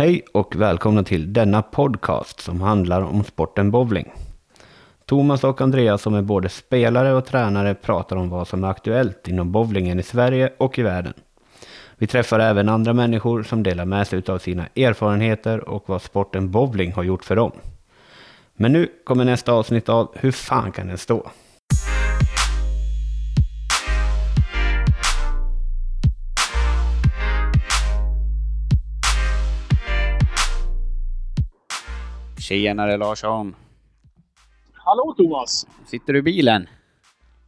Hej och välkomna till denna podcast som handlar om sporten bowling. Thomas och Andreas som är både spelare och tränare pratar om vad som är aktuellt inom bowlingen i Sverige och i världen. Vi träffar även andra människor som delar med sig av sina erfarenheter och vad sporten bowling har gjort för dem. Men nu kommer nästa avsnitt av Hur fan kan den stå? Tjenare Larsson! Hallå Thomas! Sitter du i bilen?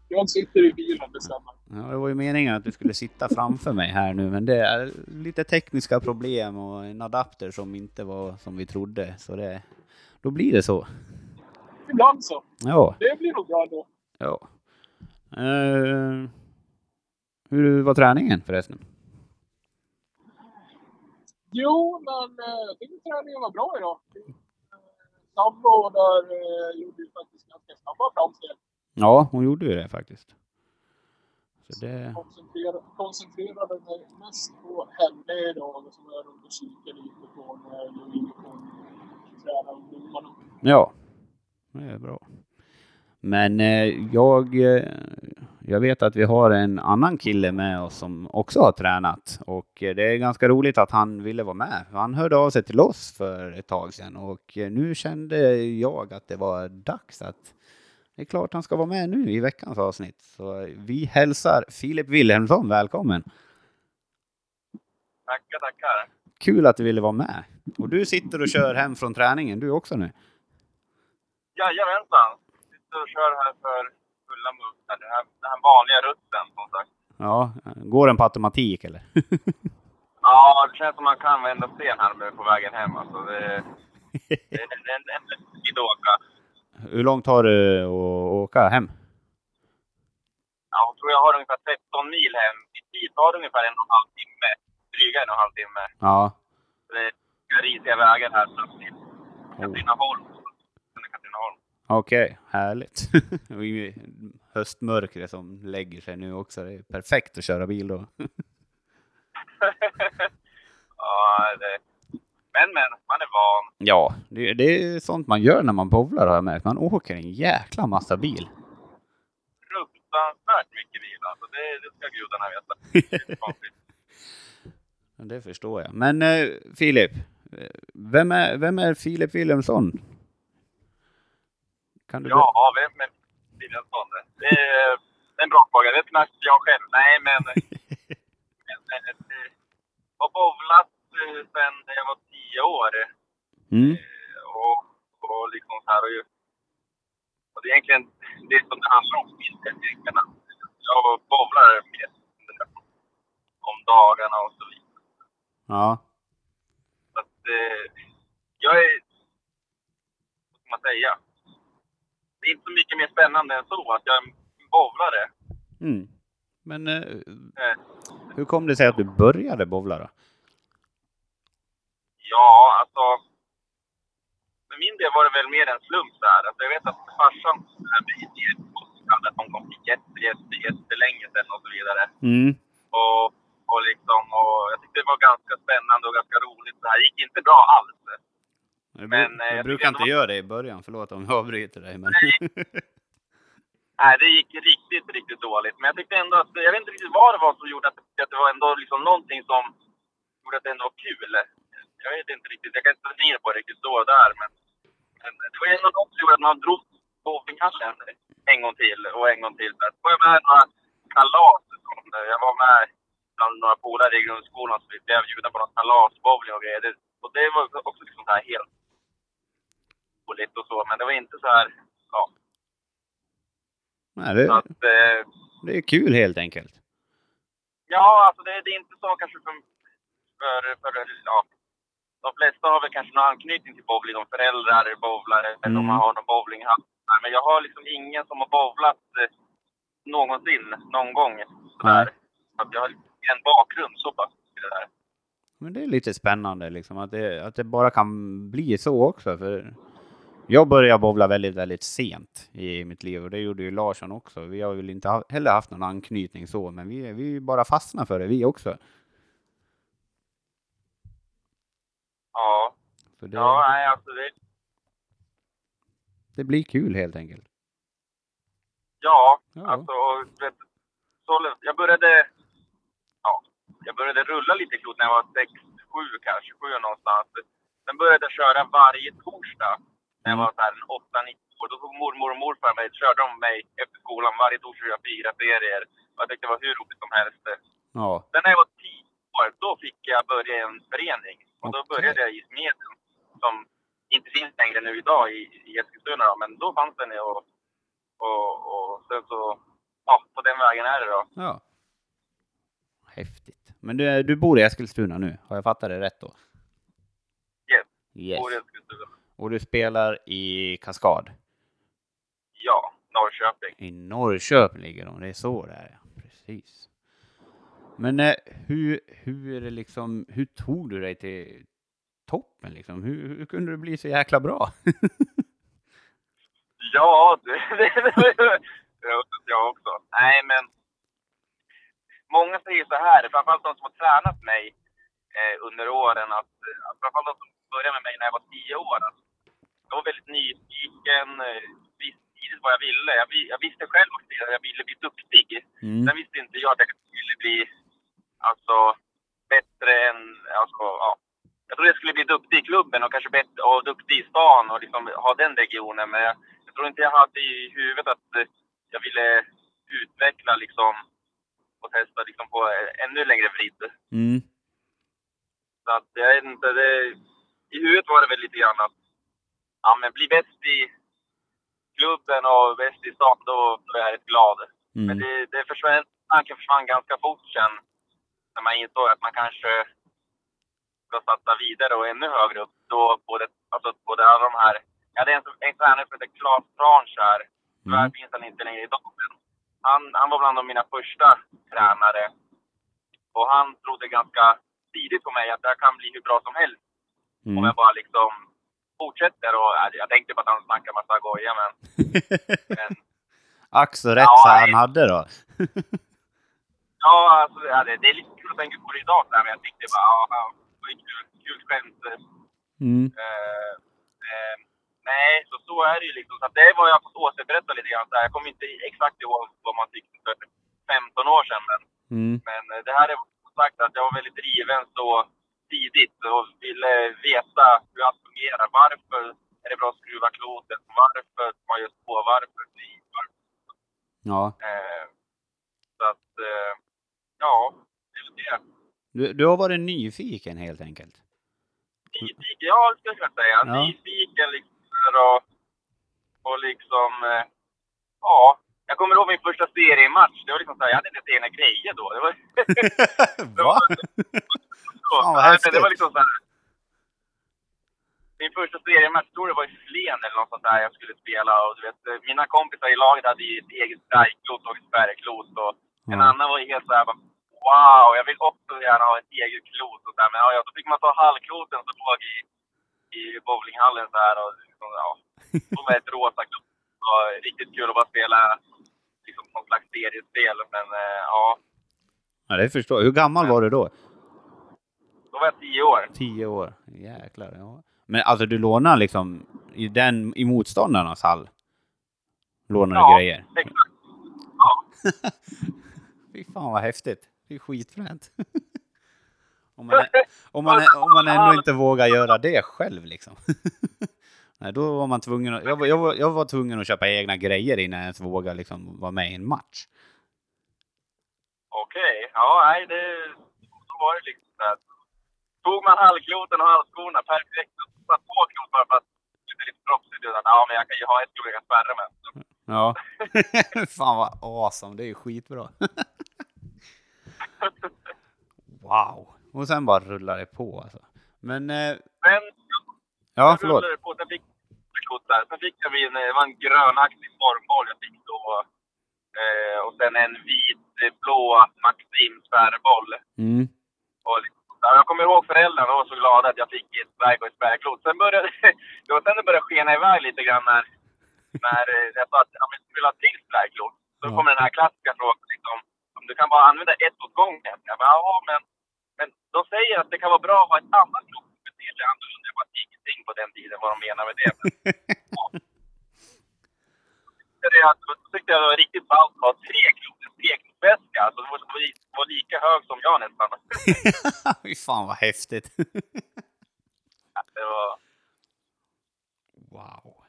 Jag sitter i bilen, det stämmer. Ja, det var ju meningen att du skulle sitta framför mig här nu, men det är lite tekniska problem och en adapter som inte var som vi trodde, så det, då blir det så. Ibland så. Ja, Det blir nog bra då. ja. Uh, hur var träningen förresten? Jo, men eh, jag tycker träningen var bra idag. Sambo där eh, gjorde ju faktiskt ganska snabba framsteg. Ja, hon gjorde ju det faktiskt. Så det, Koncentrerade, koncentrerade mig mest på henne idag som jag runt och kikade lite på när Louise tränar ungdomarna. ja, det är bra. Men eh, jag, eh, jag vet att vi har en annan kille med oss som också har tränat och eh, det är ganska roligt att han ville vara med. Han hörde av sig till oss för ett tag sedan och nu kände jag att det var dags att det är klart han ska vara med nu i veckans avsnitt. Så vi hälsar Filip Wilhelmsson välkommen. Tackar, tackar. Kul att du ville vara med. Och du sitter och kör hem från träningen du också nu. Jajamensan. Sitter och kör här för fulla muggar. Den här, den här vanliga rutten som sagt. Ja, går den på automatik eller? Ja, det känns som man kan vända sten här med på vägen hem. Alltså, det, det är en, en, en tid att åka. Hur långt har du att åka hem? Ja, jag tror jag har ungefär 13 mil hem. I tid tar det ungefär en och en halv timme. Dryga en och en halv timme. Ja, Så det är risiga vägar här fram till Katrineholm. Katrineholm. Okej, härligt. Är ju höstmörkret som lägger sig nu också. Det är perfekt att köra bil då. ja, det, men, men, man är van. Ja, det, det är sånt man gör när man bowlar har jag märkt. Man åker en jäkla massa bil. Fruktansvärt mycket bil alltså. Det, det ska gudarna veta. Det är konstigt. Det förstår jag. Men eh, Filip, eh, vem är, vem är Filip Wilhelmsson? Kan du Ja, vem Wilhelmsson? Det är en bra fråga. Det är knappt jag själv. Nej, men... men, men har bowlat eh, sedan jag var tio år. Mm. Eh, Och, och liksom så här. Och, och det är egentligen det som det handlar om. Egentligen. Jag bowlar mer om dagarna och så vidare. Ja. Så att, eh, jag är... Vad ska man säga? Det är inte så mycket mer spännande än så att jag är en bowlare. Mm. Men eh, Eh, hur kom det sig att du började bowla då? Ja, alltså. För min del var det väl mer en slump där. Alltså, jag vet att farsan hade idéer att de kom för jätte, jätte, jättelänge sedan och så vidare. Mm. Och, och liksom, och jag tyckte det var ganska spännande och ganska roligt. Det här gick inte bra alls. Jag, Men, eh, jag jag brukar inte göra det i början, förlåt om jag avbryter dig. Men... Nej, det gick riktigt, riktigt dåligt. Men jag tyckte ändå att, jag vet inte riktigt vad det var som gjorde att, att det var ändå liksom någonting som gjorde att det ändå var kul. Jag vet inte riktigt, jag kan inte sätta ner på det riktigt så där, men, men det var ändå något som gjorde att man drog bowlinghallen en gång till och en gång till. Så att var jag med några kalas. Jag var med bland några polare i grundskolan så vi blev bjudna på någon kalasbowling och grejer. Det, och det var också liksom så här helt roligt och så, men det var inte så här, ja. Nej, Så det, att, eh, det är kul helt enkelt. Ja, alltså det, det är inte så kanske för, för, för ja, de flesta har väl kanske någon anknytning till bowling, de föräldrar är bowlare, eller Mm. om man har någon bowlinghall. Men jag har liksom ingen som har bowlat eh, någonsin, någon gång. Sådär. Att jag har en bakgrund så pass i det där. Men det är lite spännande liksom att det, att det bara kan bli så också. För jag började bowla väldigt, väldigt sent i mitt liv och det gjorde ju Larsson också. Vi har väl inte heller haft någon anknytning så, men vi, vi bara fastnar för det vi också. Ja. Så det, Ja, nej alltså det... det blir kul helt enkelt. Ja, Ja. alltså... Vet, så, jag började... Ja, jag började rulla lite klot när jag var 6, 7 kanske, 7 någonstans. Sen började jag köra varje torsdag. När jag var så här 8, 9 år. Då tog mormor och morfar mig, körde de mig efter skolan varje torsdag och fyra ferier. Jag tyckte det var hur roligt som helst. Ja. Sen när jag var 10 år, då fick jag börja i en förening. Och då Okej. började jag i Smeden. Som inte finns längre nu idag i, i Eskilstuna då, men då fanns den och, och, och sen så, ja, på den vägen är det då. ja. Häftigt. Men du, du bor i Eskilstuna nu, har jag fattat det rätt då? Yes. Yes. Och Eskilstuna. Och du spelar i Kaskad? Ja, Norrköping. I Norrköping ligger de, det är så det är. Precis. Men eh, hur, hur är det liksom, hur tog du dig till toppen liksom? Hur, hur kunde du bli så jäkla bra? Ja, det, det, det, jag också. Nej, men många säger så här, framförallt de som har tränat mig eh, under åren, att, att framförallt de som började med mig när jag var tio år. Att jag var väldigt nyfiken, eh, visste tidigt vad jag ville. Jag, jag visste själv att jag ville bli duktig. Mm. Sen visste inte jag att jag skulle bli alltså, bättre än... Alltså, ja. Jag trodde jag skulle bli duktig i klubben och kanske bättre, och duktig i stan och liksom ha den regionen. Men jag, jag tror inte jag hade i huvudet att eh, jag ville utveckla liksom och testa liksom på eh, ännu längre vridd. Mm. Så att jag vet inte, det, i huvudet var det väl lite grann att ja, men bli bäst i klubben och bäst i stan, då, är jag rätt glad. Men Mm. det, det försvann, tanken försvann ganska fort sen. När man insåg att man kanske ska satsa vidare och ännu högre upp. Då både, alltså både alla de här... Jag hade en, en tränare som heter Claes Tranch här. Tyvärr Mm. finns han inte längre idag. Men han, han var bland de mina första tränare. Och han trodde ganska tidigt på mig att det här kan bli hur bra som helst. Om Mm. jag bara liksom fortsätter. Och, jag- jag tänkte på att han snackade massa goja, men... men Ack så rätt Ja, han hade då. Ja, alltså, ja, det, det är lite kul att tänka på det idag, men jag tyckte bara, ja, det var kul, kul skämt. Mm. Eh, eh, nej, så så är det ju liksom. Så att det var jag fått återberätta lite grann. Så här, jag kommer inte exakt ihåg vad man tyckte för 15 år sedan, men, Mm. men eh, det här är sagt att jag var väldigt driven så tidigt och ville veta hur allt fungerar. Varför är det bra att skruva klotet? Varför man just på? Varför? varför? Ja. Eh, så att, eh, ja, det är det. Du, du har varit nyfiken helt enkelt. Nyfiken, ja det skulle jag säga. Ja. Nyfiken liksom och, och liksom, eh, ja. Jag kommer ihåg min första seriematch. Det var liksom såhär, jag hade inte ens egna grejer då. Det var, Va? Fan, vad Nej, men det var liksom såhär. Min första seriematch, tror det var i Flen eller något sånt där jag skulle spela. Och du vet, mina kompisar i laget hade ju ett eget strajklot och ett spärrklot. Och en Ja. annan var ju helt såhär, wow, jag vill också gärna ha ett eget klot. Och så där. Men ja, då fick man ta halvkloten som låg i, i bowlinghallen så här. Och liksom, ja, var ett rosa klot. Det var riktigt kul att bara spela liksom, någon slags seriespel. Men eh, ja, Ja, det förstår jag. Hur gammal var du då? Då var jag tio år. Tio år. Jäklar, ja. Men alltså du lånar liksom i den, i motståndarnas hall? Lånar du Ja. grejer? Exakt. Ja. Fy fan vad häftigt. Det är skitfränt. om, man, om, man, om man ändå inte vågar göra det själv liksom. Nej, då var man tvungen att, jag, var, jag, var, jag var tvungen att köpa egna grejer innan jag ens vågade liksom vara med i en match. Okej, ja nej det... Så var det liksom. Där. Tog man halvkloten och halvskorna perfekt. Och satt två klot bara för att det är lite proffsigt. utan, Ja, men jag kan ju ha ett klot jag kan spärra med. Så, Ja. fan vad awesome, det är ju skitbra. wow. Och sen bara rullar det på alltså. Men, eh, Men ja förlåt. rullade på. Sen fick där. Sen fick jag min... Det var en grönaktig formboll jag fick då. Eh, och sen en vit eh, blå Maxim spärrboll. Mm. Och liksom, ja, jag kommer ihåg föräldrarna var så glada att jag fick ett berg och ett spärrklot. Sen började det var sen det började skena iväg lite grann när, när eh, jag sa att ja, jag vill ha till spärrklot. Då Ja. kommer den här klassiska frågan liksom, om du kan bara använda ett åt gången. Jag bara, ja men, men de säger att det kan vara bra att ha ett annat klot med det. kanske annorlunda, jag bara ingenting på den tiden vad de menar med det. Men, det, att, då tyckte jag det var riktigt ballt att ha tre klot, en treklotväska. Alltså, det var, var lika hög som jag nästan. Fy fan vad häftigt. Det var, wow.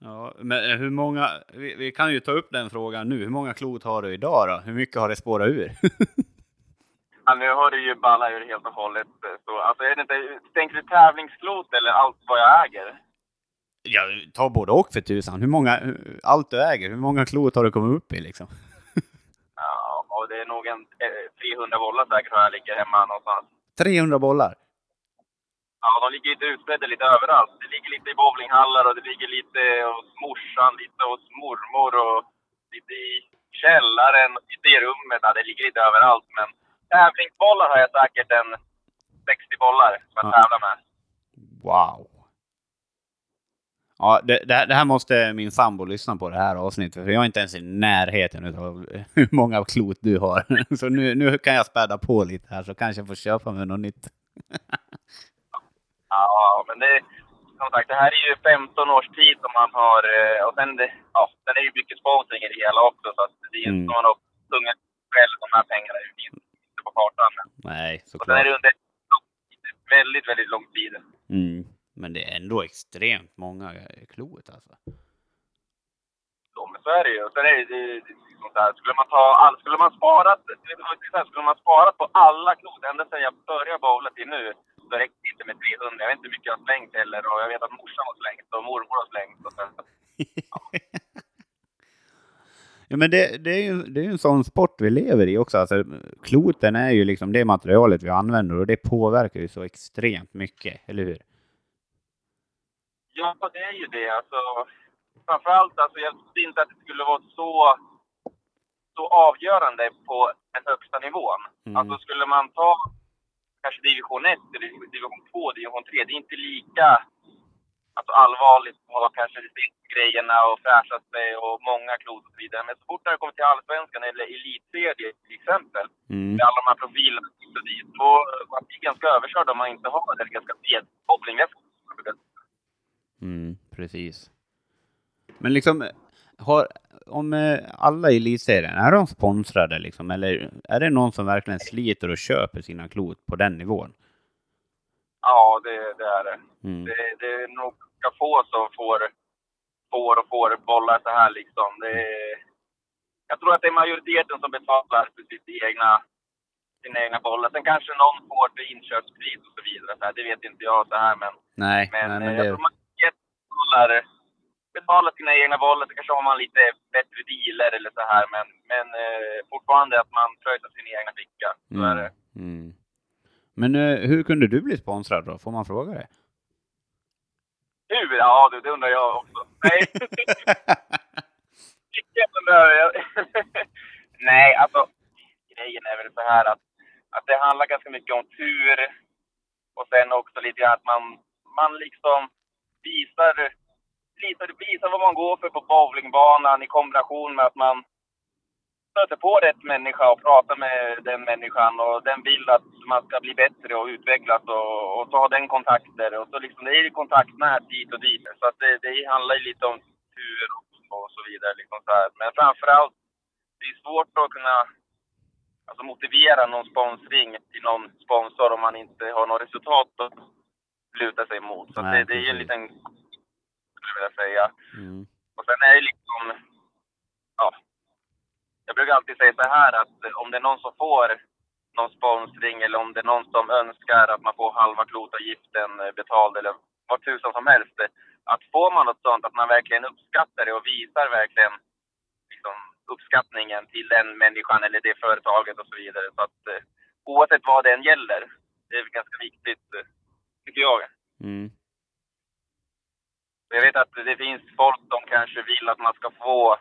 Ja, men hur många, vi, vi kan ju ta upp den frågan nu. Hur många klot har du idag då? Hur mycket har det spårat ur? ja, nu har det ju ballat ur helt och hållet. Så, alltså, är det inte, tänker du tävlingsklot eller allt vad jag äger? Ja, ta både och för tusan. Hur många, allt du äger, hur många klot har du kommit upp i liksom? Ja, och det är nog en eh, 300 bollar säkert har jag ligger hemma någonstans. 300 bollar? Ja, de ligger lite utspridda lite överallt. Det ligger lite i bowlinghallar och det ligger lite hos morsan, lite hos mormor och lite i källaren, lite i rummet. Ja, det ligger lite överallt. Men tävlingsbollar har jag säkert en 60 bollar för att Ja. tävla med. Wow. Ja, det, det, här- det här måste min sambo lyssna på det här avsnittet, för jag är inte ens i närheten av hur många klot du har. Så nu, nu kan jag späda på lite här, så kanske jag får köpa mig något nytt. Ja, men det som sagt, det här är ju 15 års tid som man har eh, och sen, ja, sen är det ju mycket sponsring i det hela också så att det är Mm. inte som man har sjungit själv de här pengarna är inte på kartan. Nej, Och sen är såklart. det under väldigt, väldigt lång tid. Mm. Men det är ändå extremt många eh, klot alltså. Så, men så är det ju. Sen är det, det, det liksom så här, skulle man ta all, skulle man sparat, skulle man sparat på alla klot ända sedan jag började bowla till nu, så räcker det inte med 300. Jag vet inte hur mycket jag har slängt heller och jag vet att morsan har slängt och mormor har slängt. Och sen, Ja, men det, det är ju det är ju en sån sport vi lever i också. Alltså, kloten är ju liksom det materialet vi använder och det påverkar ju så extremt mycket, eller hur? Ja, det är ju det. Alltså, framförallt, alltså, jag tyckte inte att det skulle vara så, så avgörande på den högsta nivån. Mm. Alltså skulle man ta kanske division 1 eller division 2, division 3, det är inte lika alltså, allvarligt på kanske de sista grejerna och fräschat sig och många klot och så vidare. Men så fort det kommer till allsvenskan eller elitserie till exempel, Mm. med alla de här profilerna hit och dit, då man blir ganska överkörd om man inte har en ganska bred bowlingväska. Mm, precis. Men liksom, har, om eh, alla i elitserien, är de sponsrade liksom? Eller är det någon som verkligen sliter och köper sina klot på den nivån? Ja, det, det är det. Mm. det. Det är nog ganska få som får, får och får bollar så här liksom. Det är, jag tror att det är majoriteten som betalar för sitt egna, sina egna bollar. Sen kanske någon får till inköpspris och så vidare. Så här, det vet inte jag så här, men, Nej, men, nej, men eh, jag det... tror majoriteten betalar, betalar sina egna bollar. Så kanske har man lite bättre dealer eller så här, men, men eh, fortfarande att man pröjsar sin egna ficka. Så är det. Mm. Mm. Men eh, hur kunde du bli sponsrad då? Får man fråga det? Hur? Ja, det, det undrar jag också. Nej. Nej, alltså grejen är väl så här att, att det handlar ganska mycket om tur och sen också lite grann att man, man liksom visar, visar, visar vad man går för på bowlingbanan i kombination med att man stöter på rätt människa och pratar med den människan och den vill att man ska bli bättre och utvecklas och, och så har den kontakter och så liksom det är ju kontaktnät hit och dit. Så att det, det handlar ju lite om tur och, och så vidare liksom så här. Men framförallt, det är svårt att kunna alltså motivera någon sponsring till någon sponsor om man inte har något resultat luta sig mot. Så Nej, det, det är ju en liten, skulle jag vilja säga. Mm. Och sen är det liksom, ja. Jag brukar alltid säga så här att om det är någon som får någon sponsring eller om det är någon som önskar att man får halva klotavgiften eh, betald eller vad tusan som helst. Att får man något sånt, att man verkligen uppskattar det och visar verkligen liksom, uppskattningen till den människan eller det företaget och så vidare. Så att eh, oavsett vad det än gäller, det är ganska viktigt, eh, tycker jag. Mm. Jag vet att det finns folk som kanske vill att man ska få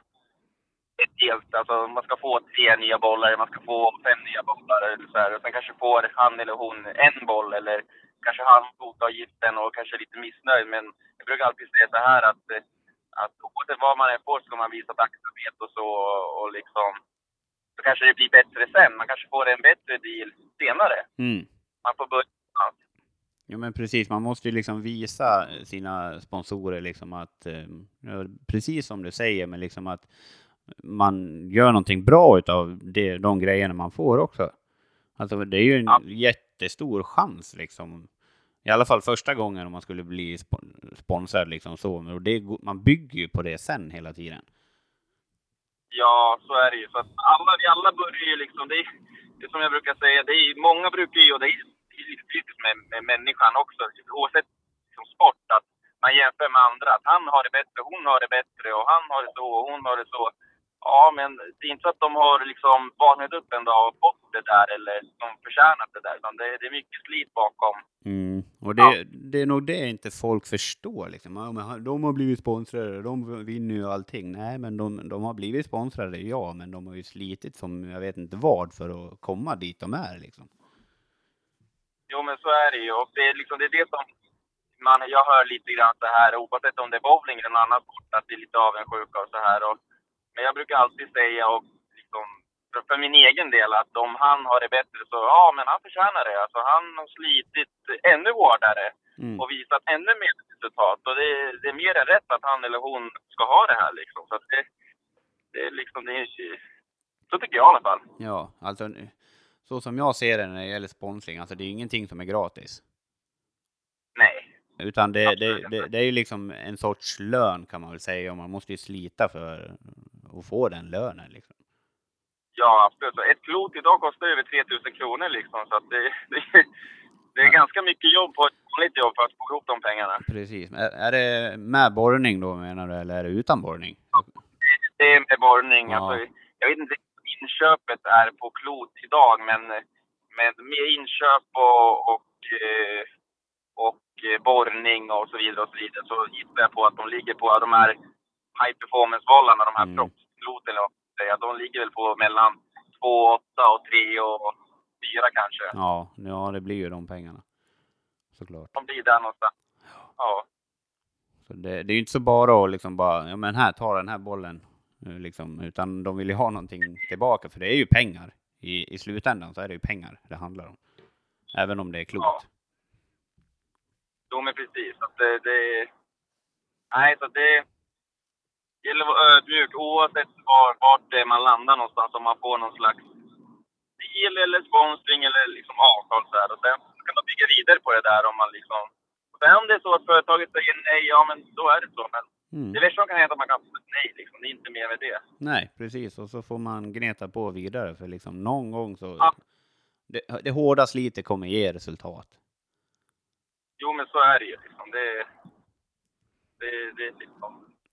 ett helt, alltså man ska få tre nya bollar, man ska få fem nya bollar eller så här. Och sen kanske får han eller hon en boll eller kanske han avgiften och kanske är lite missnöjd. Men jag brukar alltid säga så här att, att oavsett vad man än får ska man visa tacksamhet och så och liksom så kanske det blir bättre sen. Man kanske får en bättre deal senare. Mm. Man får börja. Ja men precis, man måste ju liksom visa sina sponsorer liksom att, eh, ja, precis som du säger, men liksom att man gör någonting bra utav det, de grejerna man får också. Alltså det är ju en Ja. jättestor chans liksom. I alla fall första gången om man skulle bli spon- sponsrad liksom så. Och det, man bygger ju på det sen hela tiden. Ja, så är det ju. Så att alla, vi alla börjar ju liksom, det är, det är som jag brukar säga, det är, många brukar ju, och det är, lite med, med människan också, oavsett liksom sport, att man jämför med andra. Att han har det bättre, hon har det bättre och han har det så och hon har det så. Ja, men det är inte så att de har liksom vaknat upp en dag och fått det där eller liksom förtjänat det där, utan det, det är mycket slit bakom. Mm. Och det, Ja. det är nog det inte folk förstår. Liksom. De har blivit sponsrade, de vinner ju allting. Nej, men de, de har blivit sponsrade, ja, men de har ju slitit som jag vet inte vad för att komma dit de är. Liksom. Jo, men så är det ju. Och det är liksom det, är det som man, jag hör lite grann så här, oavsett om det är bowling eller någon annan sport, att det är lite avundsjuka och så här. Och, men jag brukar alltid säga, och liksom, för, för min egen del, att om han har det bättre så, ja, men han förtjänar det. Alltså, han har slitit ännu hårdare Mm. och visat ännu mer resultat. Och det, det är mer än rätt att han eller hon ska ha det här liksom. Så att det, det är liksom, det är, så tycker jag i alla fall. Ja, alltså så som jag ser det när det gäller sponsring, alltså det är ingenting som är gratis. Nej. Utan det, det, det, det är ju liksom en sorts lön kan man väl säga, och man måste ju slita för att få den lönen. Liksom. Ja, absolut. Ett klot idag kostar över 3000 kronor liksom. Så att det, det, är Ja. ganska mycket jobb på ett vanligt jobb för att få ihop de pengarna. Precis. Är, är det med borrning då menar du, eller är det utan borrning? Det är med borrning. Ja. Alltså, jag vet inte inköpet är på klot idag, men med, med inköp och, och, eh, och eh, borrning och så vidare och så vidare så gissar jag på att de ligger på de här high performance-bollarna, de här Mm. proffskloten eller vad man ska säga. De ligger väl på mellan 2 8 och 3 och 4 kanske. Ja, ja, det blir ju de pengarna. Såklart. De blir där någonstans. Ja. Så det, det är ju inte så bara att liksom bara, ja men här, ta den här bollen. Eh, liksom, utan de vill ju ha någonting tillbaka, för det är ju pengar. I, I slutändan så är det ju pengar det handlar om. Även om det är klokt. Ja. Jo, men precis. Att det, det, nej, så det gäller att vara ödmjuk oavsett var, vart det är man landar någonstans. Om man får någon slags deal eller sponsring eller liksom avtal så här. Och sen kan man bygga vidare på det där om man liksom... Och sen om det är så att företaget säger nej, ja men då är det så. Men Mm. det värsta som kan hända är att man kan få ett nej liksom. Det är inte mer med det. Nej, precis. Och så får man gneta på vidare, för liksom någon gång så... Ja. Det, det hårda slitet kommer ge resultat. Jo, men så är det ju liksom. Det, det, det är liksom...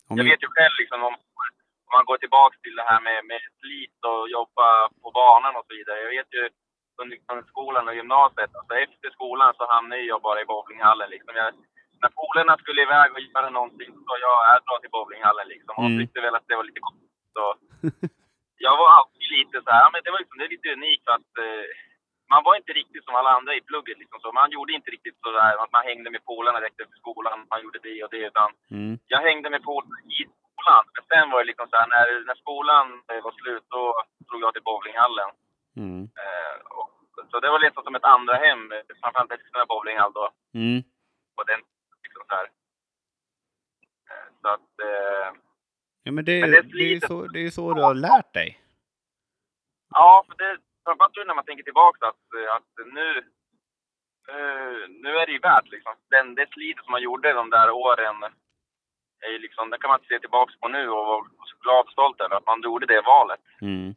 Om Jag vet ju själv liksom om, om man går tillbaks till det här med, med slit och jobba på banan och så vidare. Jag vet ju under skolan och gymnasiet, alltså efter skolan så hamnade jag bara i bowlinghallen liksom. Jag, när polarna skulle iväg och göra någonting så jag, jag drar till bowlinghallen liksom. Och Mm. tyckte väl att det var lite konstigt. Så jag var alltid lite så här, men det var liksom, det är lite unikt för att eh, man var inte riktigt som alla andra i plugget liksom. Så man gjorde inte riktigt så där att man hängde med polarna direkt efter skolan, man gjorde det och det, utan Mm. jag hängde med polarna i skolan. Men sen var det liksom så här, när, när skolan eh, var slut, då drog jag till bowlinghallen. Mm. Eh, och, så det var lite som ett andra hem, framförallt efter bowlinghall då. Mm. Och den, så här. Eh, så att, eh, Ja, men det, Men det är det, är ju så, det är så du har lärt dig. ja, för det, framförallt nu när man tänker tillbaka att, att nu, eh, nu är det ju värt liksom. Den, det slitet som man gjorde de där åren, är ju liksom, det kan man se tillbaka på nu och vara glad och stolt över att man gjorde det valet. Mm.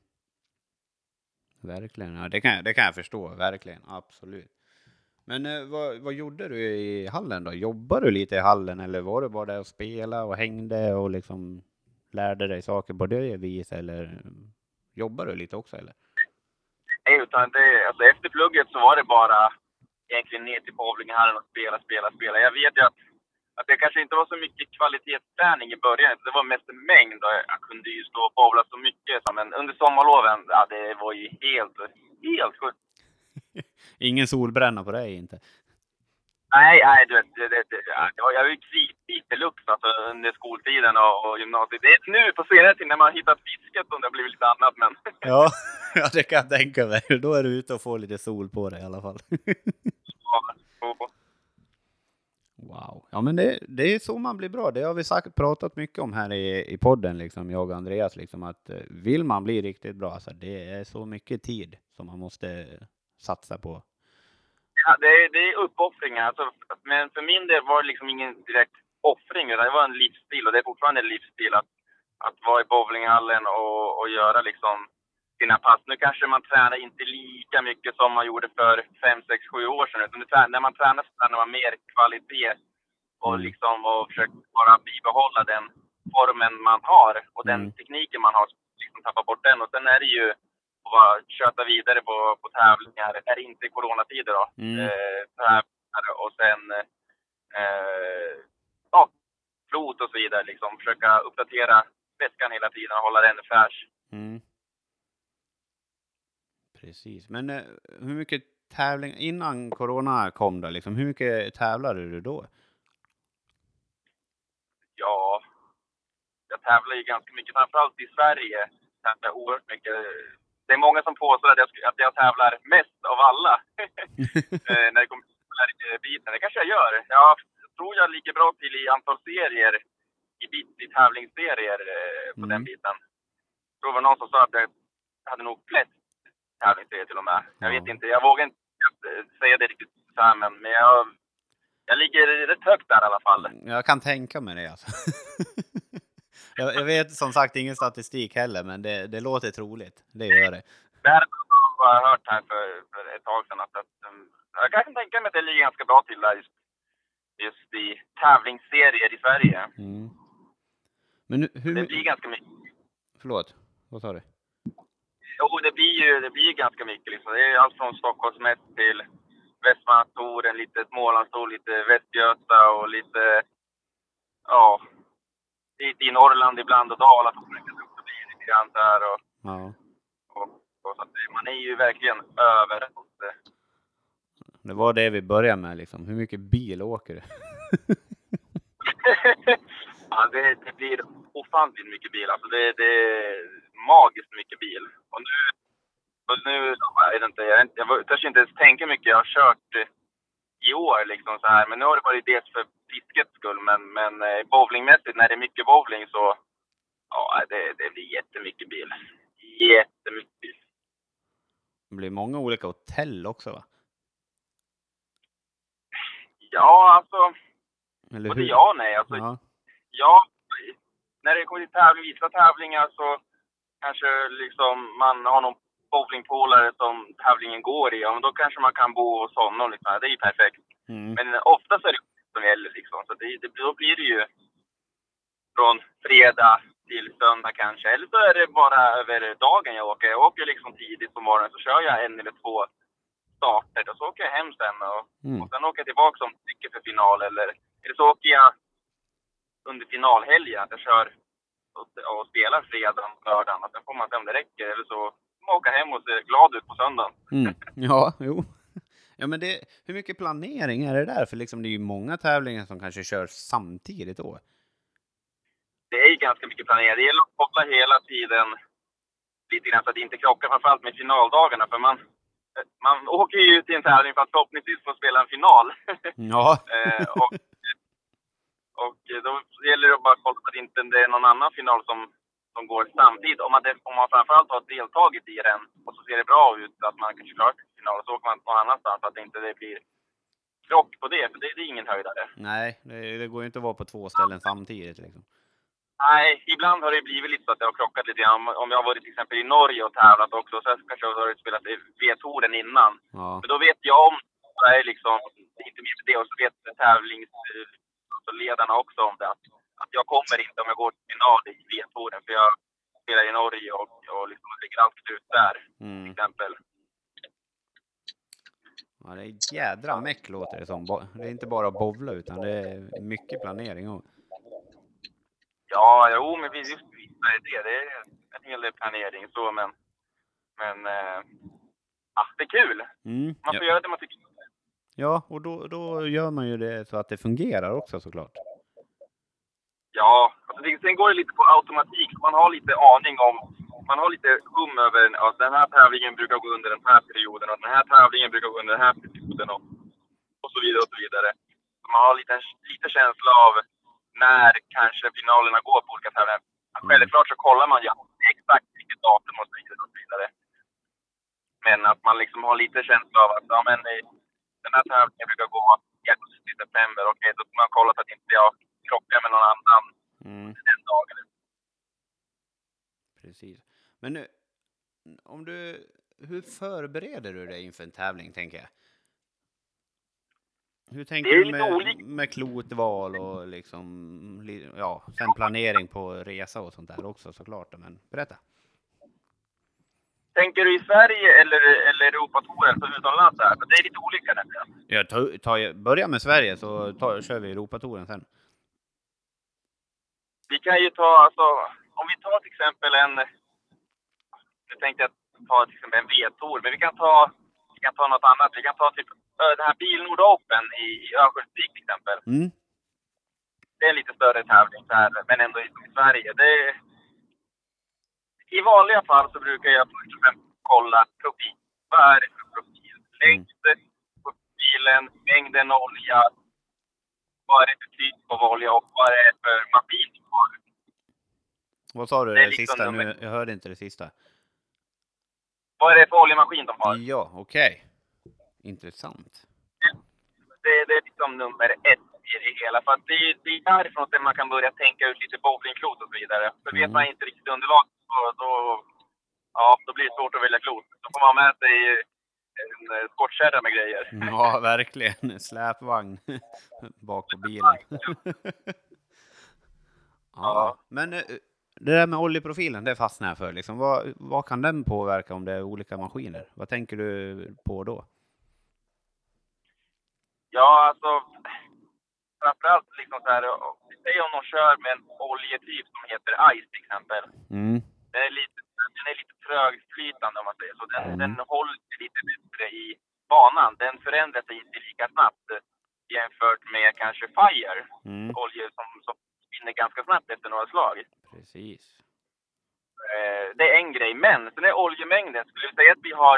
Verkligen, ja, det, kan, det kan jag förstå, verkligen, absolut. Men eh, vad, vad gjorde du i hallen då? Jobbade du lite i hallen eller var du bara där och spelade och hängde och liksom lärde dig saker på det viset eller jobbade du lite också eller? Nej, utan det, alltså efter plugget så var det bara egentligen ner till bowlinghallen och spela, spela, spela. Jag vet ju att, att det kanske inte var så mycket kvalitetsträning i början. Det var mest en mängd och jag kunde ju stå och bowla så mycket. Men under sommarloven, ja det var ju helt, helt sjukt. Ingen solbränna på dig inte? Nej, nej, du vet, det, det, det, ja, jag- är ju kritvit deluxe alltså, under skoltiden och, och gymnasiet. Det är nu på senare tid när man har hittat fisket som det har blivit lite annat, men Ja, ja det kan jag tänka mig. Då är du ute och får lite sol på dig i alla fall. och- ja men det, det är så man blir bra. Det har vi sagt, pratat mycket om här i, i podden, liksom, jag och Andreas, liksom, att eh, vill man bli riktigt bra, alltså, det är så mycket tid som man måste satsa på. Ja, det, är, det är uppoffringar. Alltså, men för min del var det liksom ingen direkt offring, utan det var en livsstil och det är fortfarande en livsstil att, att vara i bowlinghallen och, och göra liksom sina pass. Nu kanske man tränar inte lika mycket som man gjorde för 5, 6, 7 år sedan. Utan tränar, när man tränar så tränar man mer kvalitet och, Mm. liksom, och försöker bara bibehålla den formen man har och den Mm. tekniken man har. Liksom tappa bort den. Och sen är det ju att bara köta vidare på, på tävlingar. Är det inte coronatider då? Mm. Eh, och sen eh, ja, flot och så vidare. Liksom. Försöka uppdatera väskan hela tiden och hålla den fräsch. Mm. Precis, men eh, hur mycket tävling, innan corona kom då, liksom, hur mycket tävlade du då? Ja, jag tävlar ju ganska mycket. Framförallt i Sverige tävlar jag oerhört mycket. Det är många som påstår att jag, att jag tävlar mest av alla. Eh, när det kommer till här biten. Det kanske jag gör. Jag tror jag ligger bra till i antal serier, i, bit, i tävlingsserier eh, på Mm. den biten. Jag tror det var någon som sa att jag hade nog flest tävlingsserier till och med. Jag Ja. vet inte, jag vågar inte eh, säga det riktigt så här, men, men jag, jag ligger rätt högt där i alla fall. Jag kan tänka mig det alltså. jag, jag vet som sagt ingen statistik heller, men det, det låter troligt. Det gör det. Det här har jag hört här för, för ett tag sedan. Att, att, um, jag kan tänka mig att det ligger ganska bra till där just, just i tävlingsserier i Sverige. Mm. Men hur, hur Det blir ganska mycket. Förlåt, vad sa du? Jo, det blir ju det blir ganska mycket. Liksom. Det är allt från Stockholmsmäss till Västmanlandstouren, lite Smålandstour, lite Västgöta och lite... Ja, lite i Norrland ibland och Dalatouren kan det också bli lite grann där. Och, Ja. och, och, så man är ju verkligen överallt. Det var det vi började med liksom. Hur mycket bil åker du? ja, det, det blir ofantligt mycket bil. Alltså det, det är magiskt mycket bil. Och nu, och nu jag vet inte, jag, jag törs inte ens tänka mycket jag har kört i år. Liksom så här. Men nu har det varit dels för fiskets skull, men, men eh, bowlingmässigt, när det är mycket bowling så ja, det, det blir jättemycket bil. Jättemycket bil. Det blir många olika hotell också va? Ja, alltså, Eller både hur? ja och nej. Alltså, Ja. Ja, när det kommer till tävling, vissa tävlingar så kanske liksom man har någon bowlingpolare som tävlingen går i. Ja, men då kanske man kan bo hos honom. Liksom. Det är ju perfekt. Mm. Men ofta så är det som gäller liksom. Så det, det, då blir det ju från fredag till söndag kanske. Eller så är det bara över dagen jag åker. Jag åker liksom tidigt på morgonen så kör jag en eller två starter och så åker jag hem sen. Och, Mm. och sen åker jag tillbaka om stycke för final eller, eller så åker jag under finalhelgen. Jag kör och, och spelar fredagen, lördagen och sen får man se om det räcker. Eller så åka hem och se glad ut på söndagen. Mm. Ja, jo. Ja, men det, hur mycket planering är det där? För liksom, det är ju många tävlingar som kanske körs samtidigt då. Det är ju ganska mycket planering. Det gäller att koppla hela tiden lite grann så att det inte krockar framförallt med finaldagarna. För man, man åker ju till en tävling för att förhoppningsvis få spela en final. Ja. Eh, och, och då gäller det att bara kolla att inte det är någon annan final som, som går samtidigt. Om man, om man framförallt har deltagit i den och så ser det bra ut att man kanske klarar final så åker man någon annanstans så att det inte det blir krock på det. För det, det är ingen höjdare. Nej, det, det går ju inte att vara på två ställen samtidigt liksom. Nej, ibland har det blivit lite så att det har krockat lite grann. Om- jag har varit till exempel i Norge och tävlat också, så kanske jag har spelat V-touren innan. Ja. Men då vet jag om det är liksom, inte med det, och så vet tävlingsledarna också om det. Att, att jag kommer inte om jag går till final i V-touren, för jag spelar i Norge och, och liksom ligger alltid ut där, till Mm. exempel. ja, det är jädra meck låter det som. Det är inte bara att bowla utan det är mycket planering. Och... Ja, jo, men visst visst är det det. Är en hel del planering så, men, men eh, ja, det är kul. Mm. Man Ja. får göra det man tycker ja, och då, då gör man ju det så att det fungerar också såklart. Ja, alltså det, sen går det lite på automatik. Man har lite aning om, man har lite hum över att den här tävlingen brukar gå under den här perioden och den här tävlingen brukar gå under den här perioden och, och så vidare och så vidare. Så man har lite, lite känsla av när kanske finalerna går på olika tävlingar. Mm. Självklart så kollar man ju exakt vilket datum och så vidare. Och så vidare. Men att man liksom har lite känsla av att ja, men, eh, den här tävlingen brukar gå i augusti, september. Okej, då får man kolla så att inte jag krockar med någon annan Mm. den dagen. Precis. Men nu, om du, hur förbereder du dig inför en tävling, tänker jag? Hur tänker du med, med klotval och liksom, li- ja, sen planering på resa och sånt där också såklart. Men berätta. Tänker du i Sverige eller, eller Europatouren, så utomlands? För det är lite olika nämligen. Jag tar, tar, börja med Sverige så tar, kör vi Europatouren sen. Vi kan ju ta, alltså, om vi tar till exempel en... Nu tänkte jag ta till exempel en V-tour, men vi kan ta, vi kan ta något annat. Vi kan ta typ den här Bilnord Open i, Örnsköldsvik till exempel. Mm. Det är en lite större tävling så här, men ändå i, Sverige. Det, I vanliga fall så brukar jag först och främst kolla profil. Vad är det för profil? Längd på bilen, mängden olja, vad är det för typ av olja och vad är det för maskin du har. Vad sa du Det det liksom sista? Nu, jag hörde inte det sista. Vad är det för oljemaskin de har? Ja, okej. Intressant. Det, det är liksom nummer ett i det hela. För att det, är- det är därifrån som man kan börja tänka ut lite bowlingklot och så vidare. För vet Mm. man inte riktigt underlag, då, då, ja, då blir det svårt att välja klot. Då får man med sig en eh, skottkärra med grejer. Ja, verkligen. Släpvagn bak på bilen. ja, men eh, det där med oljeprofilen, det fastnar jag för. Liksom. Vad, vad kan den påverka om det är olika maskiner? Vad tänker du på då? Ja, alltså framförallt liksom så här, säg om de kör med en oljetyp som heter Ice till exempel. Mm. Den är lite, den är lite trögflytande om man säger så. Den, Mm. den håller sig lite bättre i banan. Den förändrar sig inte lika snabbt eh, jämfört med kanske Fire. Mm. Olje som, som vinner ganska snabbt efter några slag. Precis. Eh, det är en grej. Men sen är oljemängden. Skulle vi säga att vi har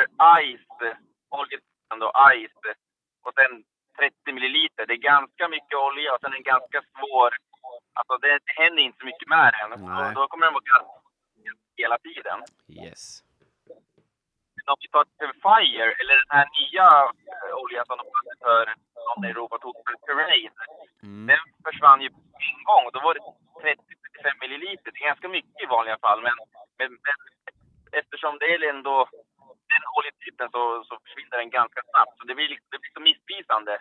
Ice, oljetypen då, Ice och sen 30 milliliter. Det är ganska mycket olja och sen en ganska svår... Alltså det, det händer inte så mycket med den. Då kommer den vara ganska hela tiden. Yes. om vi tar till Fire, eller den här nya eh, oljan som de hade för någon i Europa tog Terrain. Mm. Den försvann ju på en gång. Då var det 30-35 milliliter. Det är ganska mycket i vanliga fall, men, men, men eftersom det är ändå den oljetypen så, så försvinner den ganska snabbt. Så det blir, liksom- det blir så missvisande.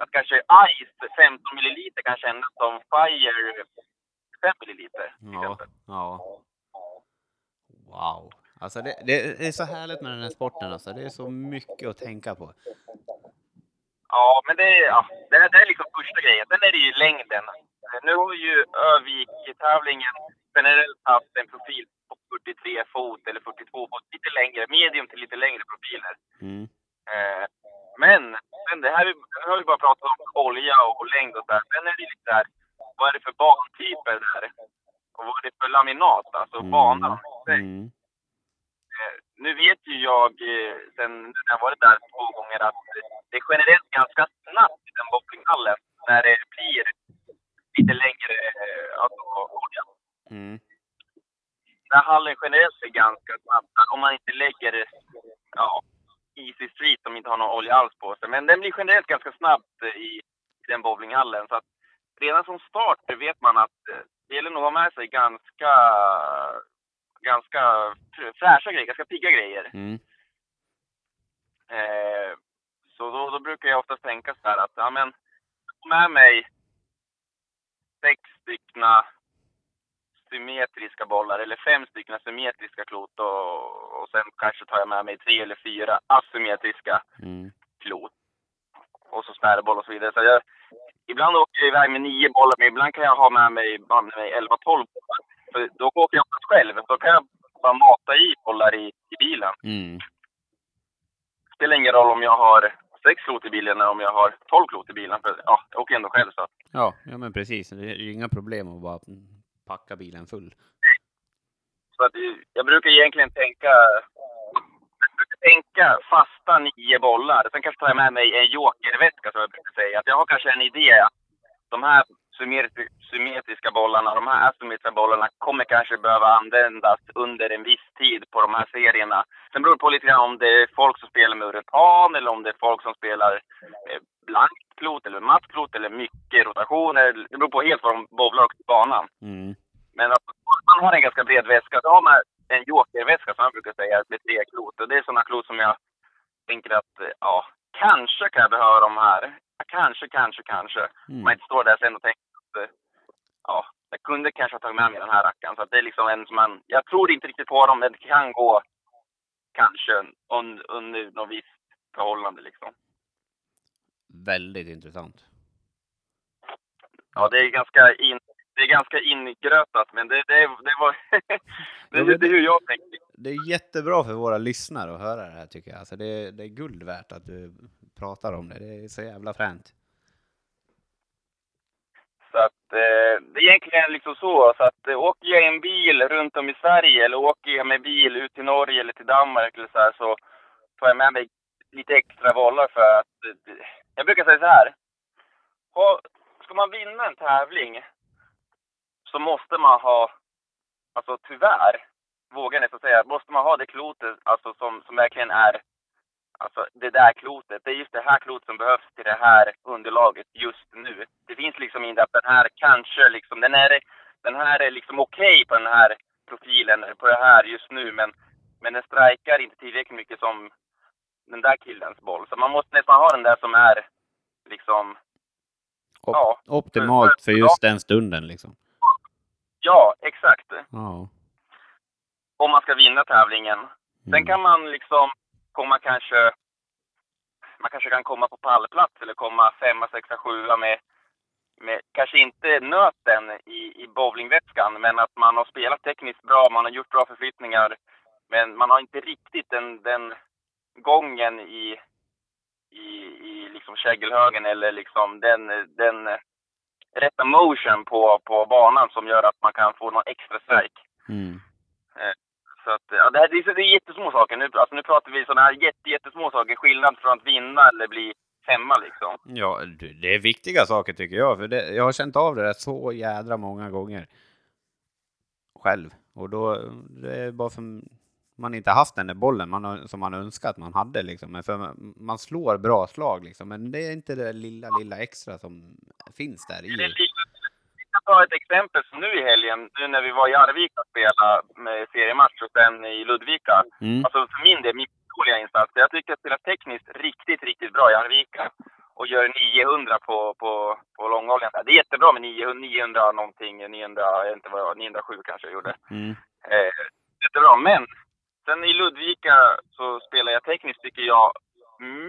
Att kanske Ice 15 milliliter kan kännas som Fire 5 milliliter. Ja, ja. Wow. Alltså det, det är så härligt med den här sporten alltså. Det är så mycket att tänka på. Ja, men det, är- ja, det, det är liksom första grejen. Sen är det ju längden. Nu har ju Övik-tävlingen generellt haft en profil på 43 fot eller 42 fot. Lite längre, medium till lite längre profiler. Mm. Eh, men, men det här, nu har vi bara pratat om olja och längd och så här. Sen är det lite där, vad är det för bantyper där? Och vad är det för laminat, alltså banan? Mm. Eh, Nu vet ju jag, eh, sen när jag varit där två gånger, att det är generellt ganska snabbt i den bowlinghallen när det blir lite längre eh, alltså, olja. Mm. Den här hallen generellt är ganska snabb om man inte lägger ja, Easy Street som inte har någon olja alls på sig. Men den blir generellt ganska snabbt eh, i, den bowlinghallen. Så att redan från start vet man att det gäller nog att ha med sig ganska, ganska fr- fräscha grejer, ganska pigga grejer. Mm. Eh, så då, då brukar jag oftast tänka så här att, ja men, ta med mig sex styckna symmetriska bollar eller fem stycken symmetriska klot och, och sen kanske tar jag med mig tre eller fyra asymmetriska Mm. klot. Och så spärrboll och så vidare. Så jag, ibland åker jag iväg med nio bollar, men ibland kan jag ha med mig, banne mig 11-12 bollar. För då åker jag oftast själv. Då kan jag bara mata i bollar i, i bilen. Mm. Det spelar ingen roll om jag har sex klot i bilen eller om jag har 12 klot i bilen. För ja, jag åker ändå själv så. Ja, ja, men precis. Det är ju inga problem att bara packa bilen full. Så att jag brukar egentligen tänka, tänka fasta nio bollar. Sen kanske tar jag med mig en jokerväska som jag brukar säga. Att jag har kanske en idé att de här symmetri- symmetriska bollarna, de här asymmetriska bollarna kommer kanske behöva användas under en viss tid på de här serierna. Sen beror det på lite grann om det är folk som spelar med uretan eller om det är folk som spelar blankt klot eller matt klot eller mycket rotationer. Det beror på helt vad de bowlar på banan. Mm. Men man har en ganska bred väska. Då har man en jokerväska som jag brukar säga med tre klot. Och det är sådana klot som jag tänker att, ja, kanske kan jag behöva de här. Kanske, kanske, kanske. Mm. Man inte står där sen och tänker att, eh, ja, jag kunde kanske ha tagit med mig den här rackaren. Så att det är liksom en som man, jag tror inte riktigt på dem, men det kan gå kanske un, under något visst förhållande liksom. Väldigt intressant. Ja, det är ganska in, det är ganska ingrötat, men det, det, det var, det, det, det är hur jag tänker. Det är jättebra för våra lyssnare att höra det här tycker jag. Alltså det, det är guld värt att du pratar om det. Det är så jävla fränt. Så att eh, det är egentligen liksom så, så att eh, åker jag i en bil runt om i Sverige eller åker jag med bil ut till Norge eller till Danmark eller så här så tar jag med mig lite extra bollar för att, eh, jag brukar säga så här. Ha, ska man vinna en tävling så måste man ha, alltså tyvärr, vågar nästan säga, måste man ha det klotet alltså som, som verkligen är Alltså det där klotet, det är just det här klotet som behövs till det här underlaget just nu. Det finns liksom inte att den här kanske liksom, den är, den här är liksom okej på den här profilen, på det här just nu, men, men den strejkar inte tillräckligt mycket som den där killens boll. Så man måste nästan ha den där som är liksom, Op Ja. Optimalt för just den stunden liksom. Ja exakt. Ja. Om man ska vinna tävlingen. Sen Mm. kan man liksom komma kanske, man kanske kan komma på pallplats eller komma femma, sexa, sjua med, med kanske inte nöten i, i bowlingvätskan, men att man har spelat tekniskt bra, man har gjort bra förflyttningar, men man har inte riktigt den, den gången i, i, i liksom kägelhögen eller liksom den, den rätta motion på, på banan som gör att man kan få någon extra strike. Mm. Så att, ja, det, här, det, är, det är jättesmå saker. Nu, alltså, nu pratar vi sådana här jätte, jättesmå saker. Skillnad från att vinna eller bli femma liksom. Ja, det är viktiga saker tycker jag. För det, jag har känt av det där så jädra många gånger. Själv. Och då, det är bara för man inte haft den där bollen man, som man önskar att man hade liksom. Men för man, slår bra slag liksom. Men det är inte det lilla, lilla extra som finns där i. vi kan ta ett exempel som nu i helgen, nu när vi var i Arvika och spelade med seriematch och sen i Ludvika. Mm. Alltså för min del, min dåliga insats. Jag tycker jag spelar tekniskt riktigt, riktigt bra i Arvika. Och gör 900 på, på, på långoljan. Det är jättebra med 900, 900 någonting, 900, jag vet inte vad jag, 907 kanske jag gjorde. Mm. Eh, jättebra, men sen i Ludvika så spelar jag tekniskt tycker jag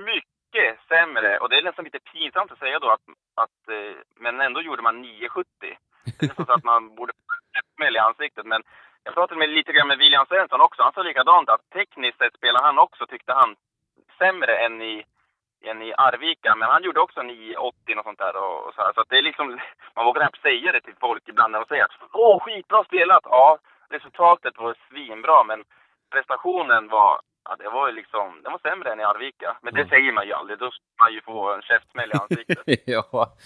mycket sämre. Och det är nästan lite pinsamt att säga då att, att eh, men ändå gjorde man 970. Det är nästan så att man borde få i ansiktet. Men jag pratade med, lite grann med William Svensson också. Han sa likadant att tekniskt sett spelar han också, tyckte han, sämre än i, än i Arvika. Men han gjorde också 980 och sånt där. Och, och så här. så att det är liksom, man vågar knappt säga det till folk ibland när de säger att åh, skitbra spelat. Ja, resultatet var svinbra, men prestationen var, ja, det var ju liksom, den var sämre än i Arvika. Men det Mm. säger man ju aldrig. Då ska man ju få en käftsmäll i ansiktet. ja.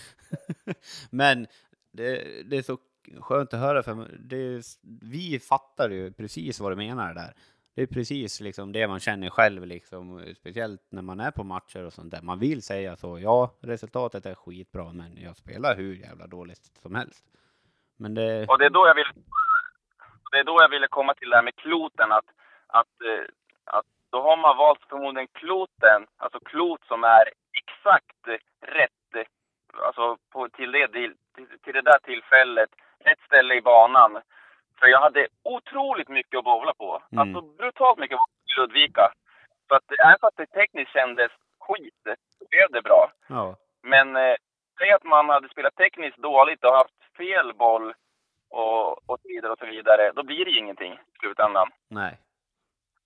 Men det, det är så skönt att höra för det vi fattar ju precis vad du menar där. Det är precis liksom det man känner själv liksom, speciellt när man är på matcher och sånt där. Man vill säga så, ja, resultatet är skitbra, men jag spelar hur jävla dåligt som helst. Men det, Och det är då jag vill, det är då jag ville komma till det här med kloten. Att, att, eh, att då har man valt förmodligen kloten, alltså klot som är exakt rätt, eh, alltså på, till, det, till, till det där tillfället, rätt ställe i banan. För jag hade otroligt mycket att bowla på. Mm. Alltså brutalt mycket att Ludvika. Så att även fast det tekniskt kändes skit, så blev det bra. ja, Men eh, säg att man hade spelat tekniskt dåligt och haft fel boll och, och så vidare och så vidare. Då blir det ju ingenting i slutändan. nej.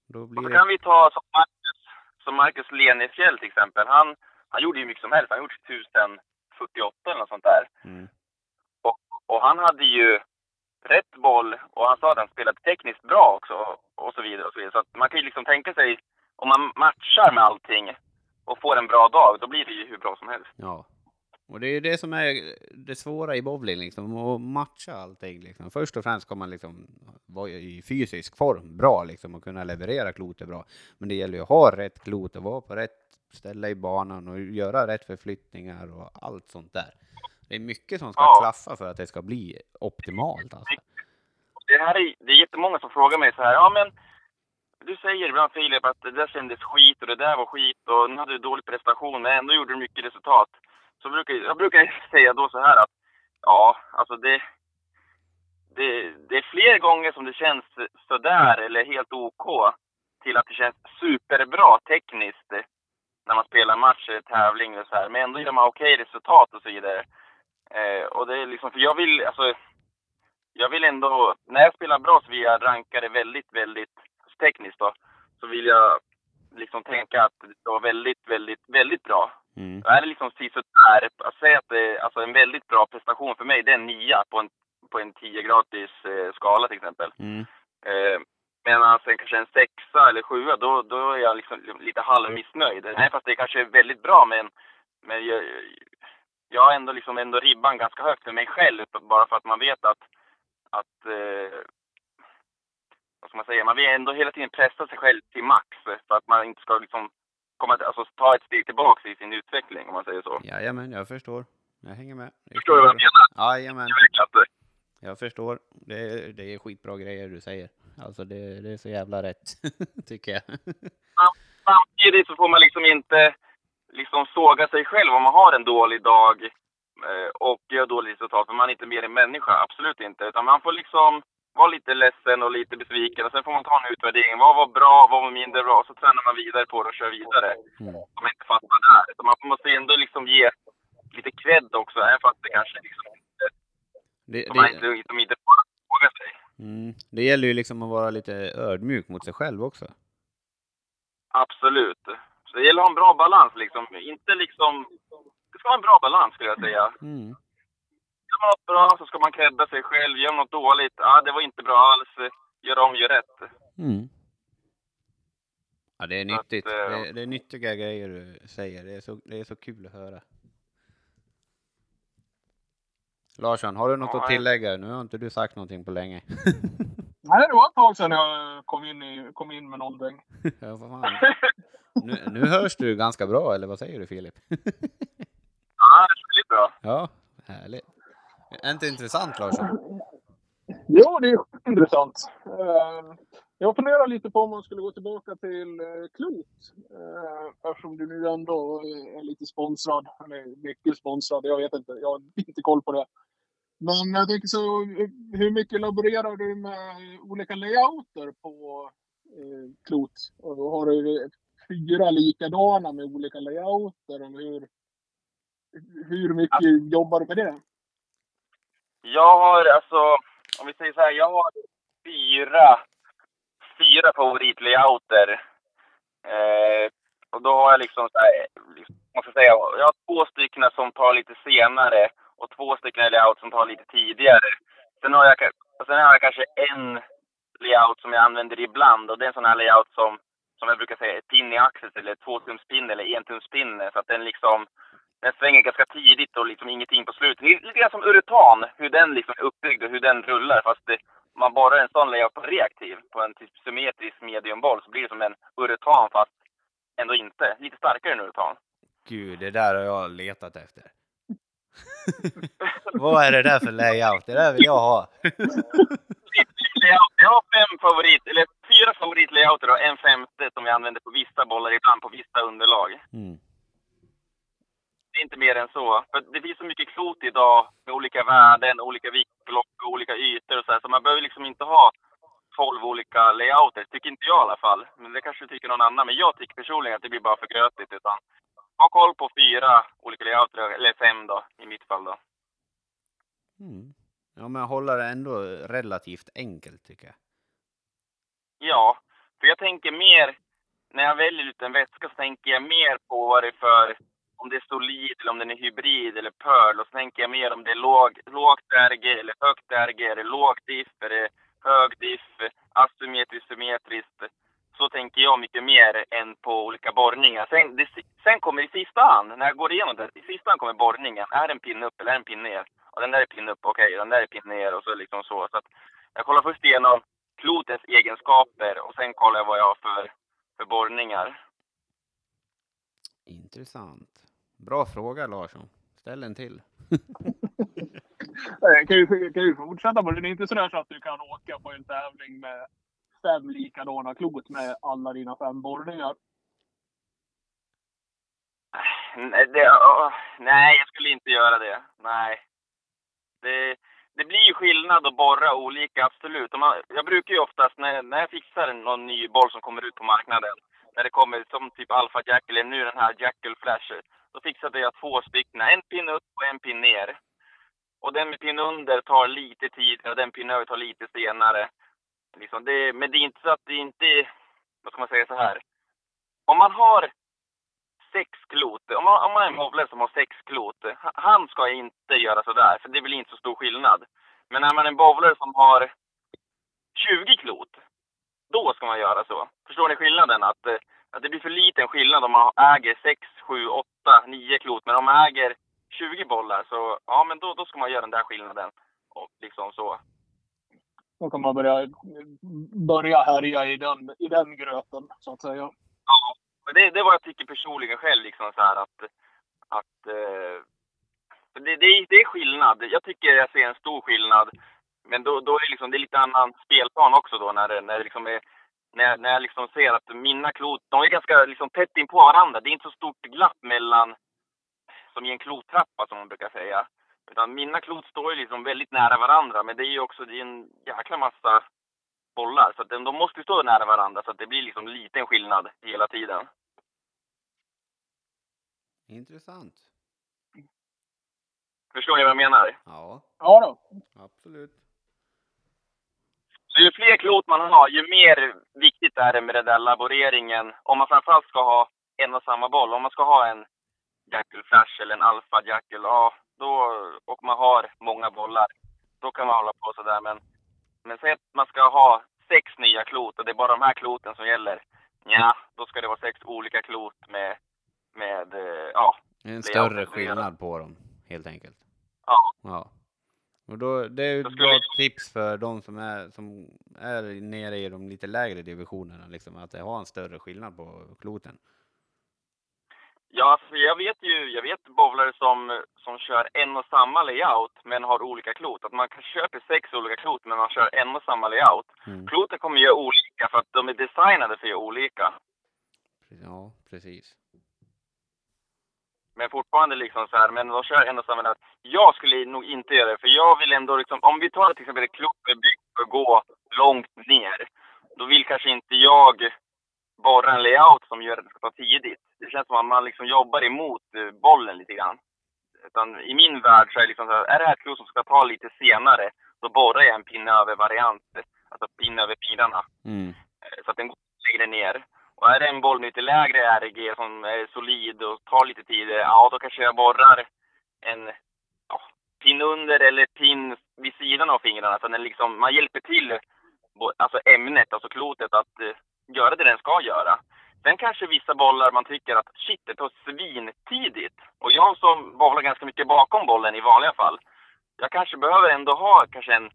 Då Och blir så det, kan vi ta som Marcus, som Marcus Lenefjäll till exempel. Han, han gjorde ju mycket som helst. Han gjorde 1048 eller något sånt där. mm, Och han hade ju rätt boll och han sa att han spelade tekniskt bra också och så vidare och så vidare. Så man kan ju liksom tänka sig om man matchar med allting och får en bra dag, då blir det ju hur bra som helst. Ja. Och det är ju det som är det svåra i bowling, liksom, att matcha allting. Liksom. Först och främst ska man liksom vara i fysisk form bra liksom, och kunna leverera klotet bra. Men det gäller ju att ha rätt klot och vara på rätt ställe i banan och göra rätt förflyttningar och allt sånt där. Det är mycket som ska Ja. klaffa för att det ska bli optimalt. Alltså. Det här är, det är jättemånga som frågar mig så här, ja men du säger ibland Filip att det där kändes skit och det där var skit och nu hade du dålig prestation men ändå gjorde du mycket resultat. Så brukar, jag brukar säga då så här att ja, alltså det, det, det är fler gånger som det känns sådär eller helt OK till att det känns superbra tekniskt när man spelar match eller tävling och så här. Men ändå gör man okej resultat och så vidare. Eh, och det är liksom, för jag vill, alltså jag vill ändå, när jag spelar bra så vill jag ranka det väldigt, väldigt tekniskt då. Så vill jag liksom tänka att det var väldigt, väldigt, väldigt bra. Mm. Är det liksom sisådär, att säga att det alltså en väldigt bra prestation för mig, det är en nia på en, på en 10 gratis eh, skala till exempel. Mm. Eh, medan sen kanske en sexa eller sjua, då, då är jag liksom lite halvmissnöjd. Nej, fast det kanske är väldigt bra, men, men jag, jag har ändå liksom ändå ribban ganska högt för mig själv, bara för att man vet att, att eh, vad ska man säga, man vill ändå hela tiden pressa sig själv till max för att man inte ska liksom komma, alltså ta ett steg tillbaka i sin utveckling om man säger så. Jajamän, jag förstår. Jag hänger med. Är Förstår du vad jag menar? Jajamän, Jag jag förstår. Det är, det är skitbra grejer du säger. Alltså det, det är så jävla rätt, tycker jag. Samtidigt så får man liksom inte liksom såga sig själv om man har en dålig dag eh, och gör dåligt resultat, för man är inte mer en människa. Absolut inte. Utan man får liksom vara lite ledsen och lite besviken och sen får man ta en utvärdering. Vad var bra, vad var mindre bra? Så tränar man vidare på det och kör vidare. Mm. Om man inte fastnar där. Så man måste ändå liksom ge lite cred också, även fast det kanske liksom inte, Det, man det, inte, de inte bara sig. mm, det gäller ju liksom att vara lite ödmjuk mot sig själv också. Absolut. Så det gäller att ha en bra balans liksom. Inte liksom... Det ska vara en bra balans skulle jag säga. Mm. Gör man något bra så ska man credda sig själv. Gör man något dåligt, ja det var inte bra alls. Gör om, gör rätt. Mm. Ja, det är Så att, nyttigt. eh, Det, är- det är nyttiga grejer du säger. Det är så, det är så kul att höra. Larsson, har du något Ja, att tillägga? Nu har inte du sagt någonting på länge. Nej, det var ett tag sedan jag kom in, i, kom in med någonting. ja, vad fan. Nu, nu hörs du ganska bra, eller vad säger du Filip? Ja, det är väldigt bra. ja, härligt. Är inte intressant Larsson? Jo, det är intressant. Eh, Jag funderar lite på om man skulle gå tillbaka till eh, Klot. Eh, Eftersom du nu ändå är lite sponsrad. Eller mycket sponsrad. Jag vet inte. Jag har inte koll på det. Men jag tänker så, hur mycket laborerar du med olika layouter på eh, Klot? Och har du fyra likadana med olika layouter? Eller hur, hur mycket jobbar du med det? Jag har alltså, om vi säger så här, jag har fyra, fyra favoritlayouter. Eh, och då har jag liksom så här, liksom, man ska säga, jag har två stycken som tar lite senare och två stycken layout som tar lite tidigare. Sen har jag, sen har jag kanske en layout som jag använder ibland och det är en sån här layout som, som jag brukar säga, är pin i axel eller tvåtumspinne eller entumspinne. Så att den liksom, den svänger ganska tidigt och liksom ingenting på slutet. Det är lite grann som uretan, hur den liksom är uppbyggd och hur den rullar. Fast det, man bara har en sån layout på reaktiv, på en typ symmetrisk mediumboll, så blir det som en uretan fast ändå inte. Lite starkare än uretan. Gud, det där har jag letat efter. Vad är det där för layout? Det där vill jag ha. Jag har fem favorit, eller fyra favoritlayouter och en femte som jag använder på vissa bollar, ibland på vissa underlag. Mm. Det är inte mer än så. För det finns så mycket klot idag med olika värden, olika viktblock och olika ytor och så här. Så man behöver liksom inte ha 12 olika layouter. Tycker inte jag i alla fall. Men det kanske tycker någon annan. Men jag tycker personligen att det blir bara för grötigt. Utan ha koll på fyra olika layouter, eller fem då, i mitt fall då. Mm. Ja, men hålla det ändå relativt enkelt tycker jag. Ja, för jag tänker mer, när jag väljer ut en vätska så tänker jag mer på vad det är för, om det är solid eller om den är hybrid eller pearl. Och så tänker jag mer om det är låg, lågt RG eller högt RG, är det låg diff, är det hög diff, asymmetriskt, symmetriskt. så tänker jag mycket mer än på olika borrningar. Sen, det, sen kommer i sista hand, när jag går igenom det, i sista hand kommer borrningen. Är det en pinne upp eller är det en pinne ner? Och den där är pinne upp, okej, okay, den där är pinne ner och så liksom så. Så att jag kollar först igenom klotets egenskaper och sen kollar jag vad jag har för, för borrningar. Intressant. Bra fråga Larsson. Ställ en till. kan, ju, kan ju fortsätta på det. Det är inte sådär så att du kan åka på en tävling med fem likadana klot med alla dina fem borrningar? Det, oh, nej, jag skulle inte göra det. Nej. Det, det blir ju skillnad att borra olika, absolut. Man, jag brukar ju oftast, när, när jag fixar någon ny boll som kommer ut på marknaden, när det kommer som typ Alpha Jack eller nu den här Jackal Flasher, då fixade jag två stycken, en pin upp och en pin ner. Och den med pin under tar lite tid och den pin över tar lite senare. Liksom det, men det är inte så att det inte, vad ska man säga så här. Om man har sex klot, om man, om man är en bowler som har sex klot, han ska inte göra sådär, för det blir inte så stor skillnad. Men är man en bowler som har 20 klot, då ska man göra så. Förstår ni skillnaden? Att, eh, att det blir för liten skillnad om man äger 6, 7, 8, 9 klot. Men om man äger 20 bollar så, ja men då, då ska man göra den där skillnaden. Och liksom så. Då kan man börja, börja härja i den, i den gröten, så att säga. Ja, det, det är vad jag tycker personligen själv. Liksom så här att, att eh, det, det, det är skillnad. Jag tycker jag ser en stor skillnad. Men då, då är det, liksom, det är lite annan spelplan också då när det, när det liksom är när, när jag liksom ser att mina klot, de är ganska liksom tätt in på varandra. Det är inte så stort glapp mellan, som i en klottrappa som man brukar säga. Utan mina klot står ju liksom väldigt nära varandra, men det är ju också det är en jäkla massa bollar. Så att de måste stå nära varandra så att det blir liksom liten skillnad hela tiden. Intressant. Förstår ni vad jag menar? Ja. Ja då. Absolut. Så ju fler klot man har, ju mer viktigt är det med den där laboreringen. Om man framförallt ska ha en och samma boll. Om man ska ha en Jackal Flash eller en Alpha Jackal, ja, då, och man har många bollar, då kan man hålla på sådär. Men, men säg att man ska ha sex nya klot och det är bara de här kloten som gäller. Ja, då ska det vara sex olika klot med, med eh, ja. En större skillnad på dem, helt enkelt. Ja. Ja. Och då, det är ju ett bra tips för de som är, som är nere i de lite lägre divisionerna, liksom, att det har en större skillnad på kloten. Ja, alltså jag vet ju, jag vet bowlare som, som kör en och samma layout men har olika klot. Att man kan köpa sex olika klot men man kör en och samma layout. Mm. Kloten kommer göra olika för att de är designade för att göra olika. Ja, precis. Men fortfarande liksom så här, men de kör en och samma layout. Jag skulle nog inte göra det, för jag vill ändå liksom, om vi tar till exempel ett för att gå långt ner. Då vill kanske inte jag borra en layout som gör att det ska ta tidigt. Det känns som att man liksom jobbar emot eh, bollen lite grann. Utan i min värld så är det liksom så här, är det här ett klot som ska ta lite senare, då borrar jag en pinne över variant, alltså pinne över pilarna. Mm. Eh, så att den går längre ner. Och är det en boll med lite lägre RG som är solid och tar lite tid, ja då kanske jag borrar en ja, pin under eller pin vid sidan av fingrarna. Så den liksom, man hjälper till alltså ämnet, alltså klotet, att uh, göra det den ska göra. Sen kanske vissa bollar man tycker att shit, det tar svintidigt. Och jag som bowlar ganska mycket bakom bollen i vanliga fall. Jag kanske behöver ändå ha kanske en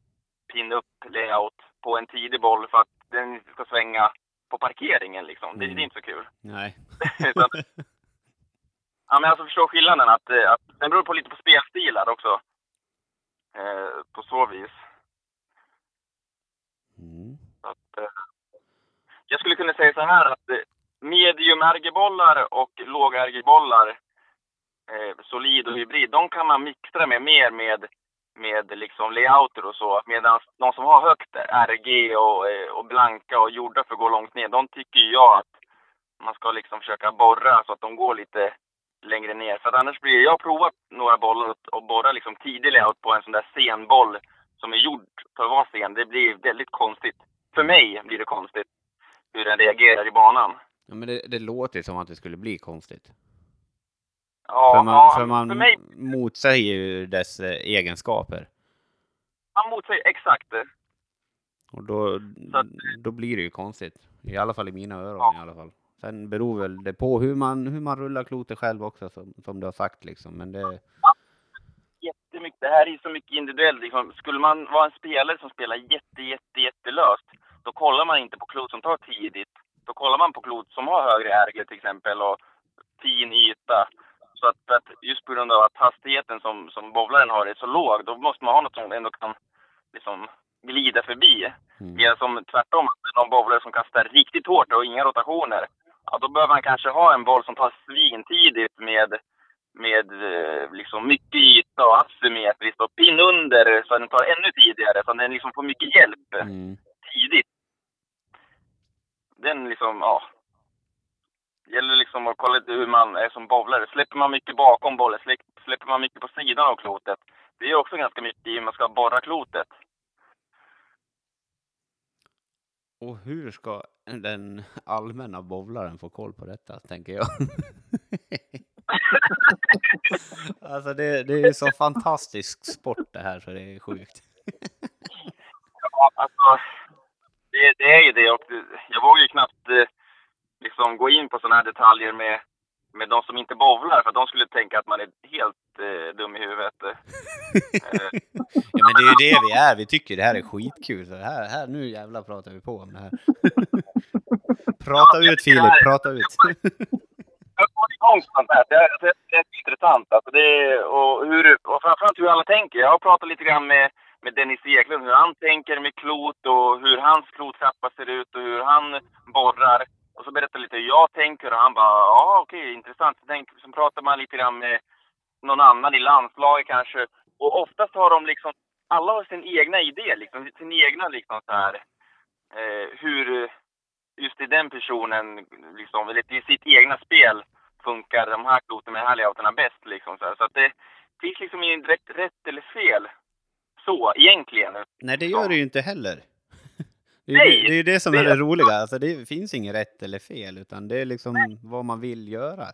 pin upp layout på en tidig boll för att den inte ska svänga på parkeringen liksom. Mm. Det, det, är mm. inte så kul. Nej. så, ja men alltså förstå skillnaden att, att den beror på lite på spelstilar också. Eh, på så vis. Mm. Att, eh, jag skulle kunna säga så här att eh, medium RG-bollar och låg RG-bollar, eh, solid och hybrid, de kan man mixtra med mer med, med liksom layouter och så. Medan de som har högt RG och, eh, och blanka och gjorda för att gå långt ner, de tycker jag att man ska liksom försöka borra så att de går lite längre ner. För att annars blir jag har provat några bollar och borra liksom tidig layout på en sån där sen boll som är gjord för att vara sen. Det blir väldigt konstigt. För mig blir det konstigt hur den reagerar i banan. Ja, men det, det låter som att det skulle bli konstigt. Ja, för man, ja, för man för mig... motsäger ju dess eh, egenskaper. Man motsäger, exakt. Och då, att- då blir det ju konstigt. I alla fall i mina öron i alla fall. Sen beror väl det på hur man, hur man rullar klotet själv också som, som du har sagt liksom. Men det, jättemycket. Det här är så mycket individuellt. Liksom. Skulle man vara en spelare som spelar jätte, jätte, jättelöst, då kollar man inte på klot som tar tidigt. Då kollar man på klot som har högre RG till exempel och fin yta. Så att, för att just på grund av att hastigheten som, som bowlaren har är så låg, då måste man ha något som ändå kan liksom, glida förbi. mm. Medan som tvärtom, någon bowlare som kastar riktigt hårt och inga rotationer, ja, då behöver man kanske ha en boll som tar svintidigt med, med eh, liksom mycket yta och asymmetriskt och pin under så att den tar ännu tidigare, så att den liksom får mycket hjälp Mm. tidigt. Den liksom, ja. Gäller liksom att kolla lite hur man är som bowlare. Släpper man mycket bakom bollen, släpp- släpper man mycket på sidan av klotet. Det är också ganska mycket i hur man ska borra klotet. Och hur ska den allmänna bowlaren få koll på detta, tänker jag. alltså det, det är ju så fantastisk sport det här så det är sjukt. Ja, alltså, det, det är ju det. Och jag vågar ju knappt eh, liksom gå in på sådana här detaljer med, med de som inte bowlar, för att de skulle tänka att man är helt eh, dum i huvudet. Eh, Ja men det är ju det vi är, vi tycker det här är skitkul. Så här, här nu jävlar pratar vi på om det här. Prata ut Filip, prata ut. jag har fått igång sånt här. Det är, det är intressant. Alltså det är, och, hur, och framförallt hur alla tänker. Jag har pratat lite grann med, med Dennis Eklund, hur han tänker med klot och hur hans klottrappa ser ut och hur han borrar. Och så berättar lite hur jag tänker och han bara, ja okej, intressant. Så, tänk, så pratar man lite grann med någon annan i landslaget kanske. Och oftast har de liksom, alla har sin egna idé, liksom, sin egna liksom så här, eh, hur just i den personen, liksom, eller i sitt egna spel funkar de här kloten med de här layouterna bäst. Liksom, så här. så att det finns liksom inget rätt, rätt eller fel så egentligen. Nej det gör det ju inte heller. Det är, Nej, ju det, det är det som är det- roliga, alltså det finns inget rätt eller fel utan det är liksom vad man vill göra.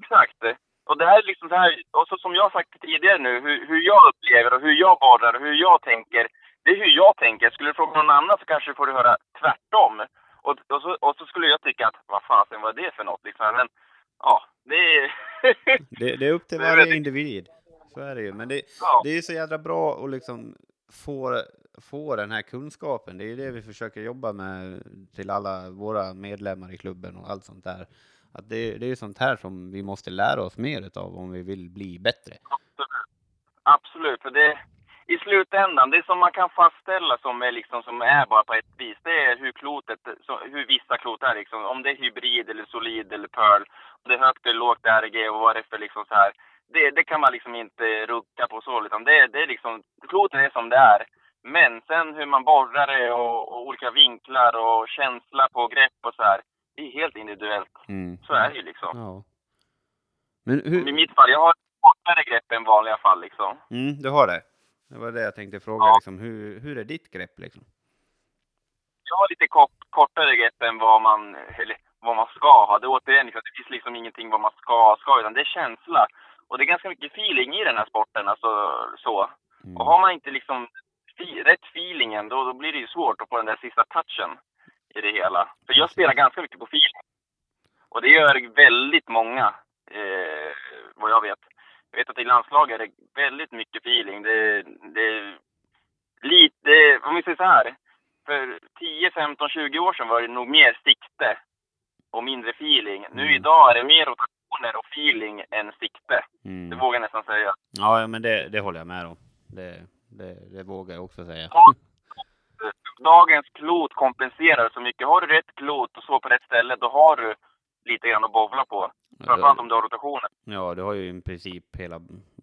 Exakt. Och det här är liksom så här, och så som jag sagt tidigare nu, hur, hur jag upplever och hur jag borrar och hur jag tänker. Det är hur jag tänker. Skulle du fråga någon annan så kanske får du höra tvärtom. Och, och, så, och så skulle jag tycka att, vad fasen var det för något liksom. Men ja, det är... Det, det är upp till varje individ. Så är det ju. Men det, ja. det är ju så jädra bra att liksom få, få den här kunskapen. Det är ju det vi försöker jobba med till alla våra medlemmar i klubben och allt sånt där. Att det, det är ju sånt här som vi måste lära oss mer utav om vi vill bli bättre. Absolut, för det i slutändan, det som man kan fastställa som är, liksom, som är bara på ett vis, det är hur klotet, hur vissa klot är liksom. Om det är hybrid eller solid eller pearl, om det är högt eller lågt RG och vad det är för liksom så här. Det, det kan man liksom inte rucka på så, utan det, det är liksom, klotet är som det är. Men sen hur man borrar det och, och olika vinklar och känsla på grepp och så här, det är helt individuellt. Mm. Så är det ju liksom. Ja. Men I hur... mitt fall, jag har kortare grepp än vanliga fall liksom. Mm, du har det? Det var det jag tänkte fråga, Ja. liksom, hur, hur är ditt grepp liksom? jag har lite kort, kortare grepp än vad man, eller vad man ska ha. Det, är återigen, liksom, det finns liksom ingenting vad man ska ska, utan det är känsla. Och det är ganska mycket feeling i den här sporten. Alltså, så. Mm. Och har man inte liksom rätt feelingen, då, då blir det ju svårt att få den där sista touchen i det hela. För jag spelar ganska mycket på feeling. Och det gör väldigt många, eh, vad jag vet. Jag vet att i landslaget är det väldigt mycket feeling. Det, det lite, om vi säger så här. För 10, 15, 20 år sedan var det nog mer sikte och mindre feeling. Nu Mm. idag är det mer rotationer och feeling än sikte. Det Mm. vågar jag nästan säga. Ja, men det, det håller jag med om. Det, det, det vågar jag också säga. Ja. Dagens klot kompenserar så mycket. Har du rätt klot och så på rätt ställe, då har du lite grann att bovla på. Framförallt om du har rotationer. Ja, du har ju i princip hela,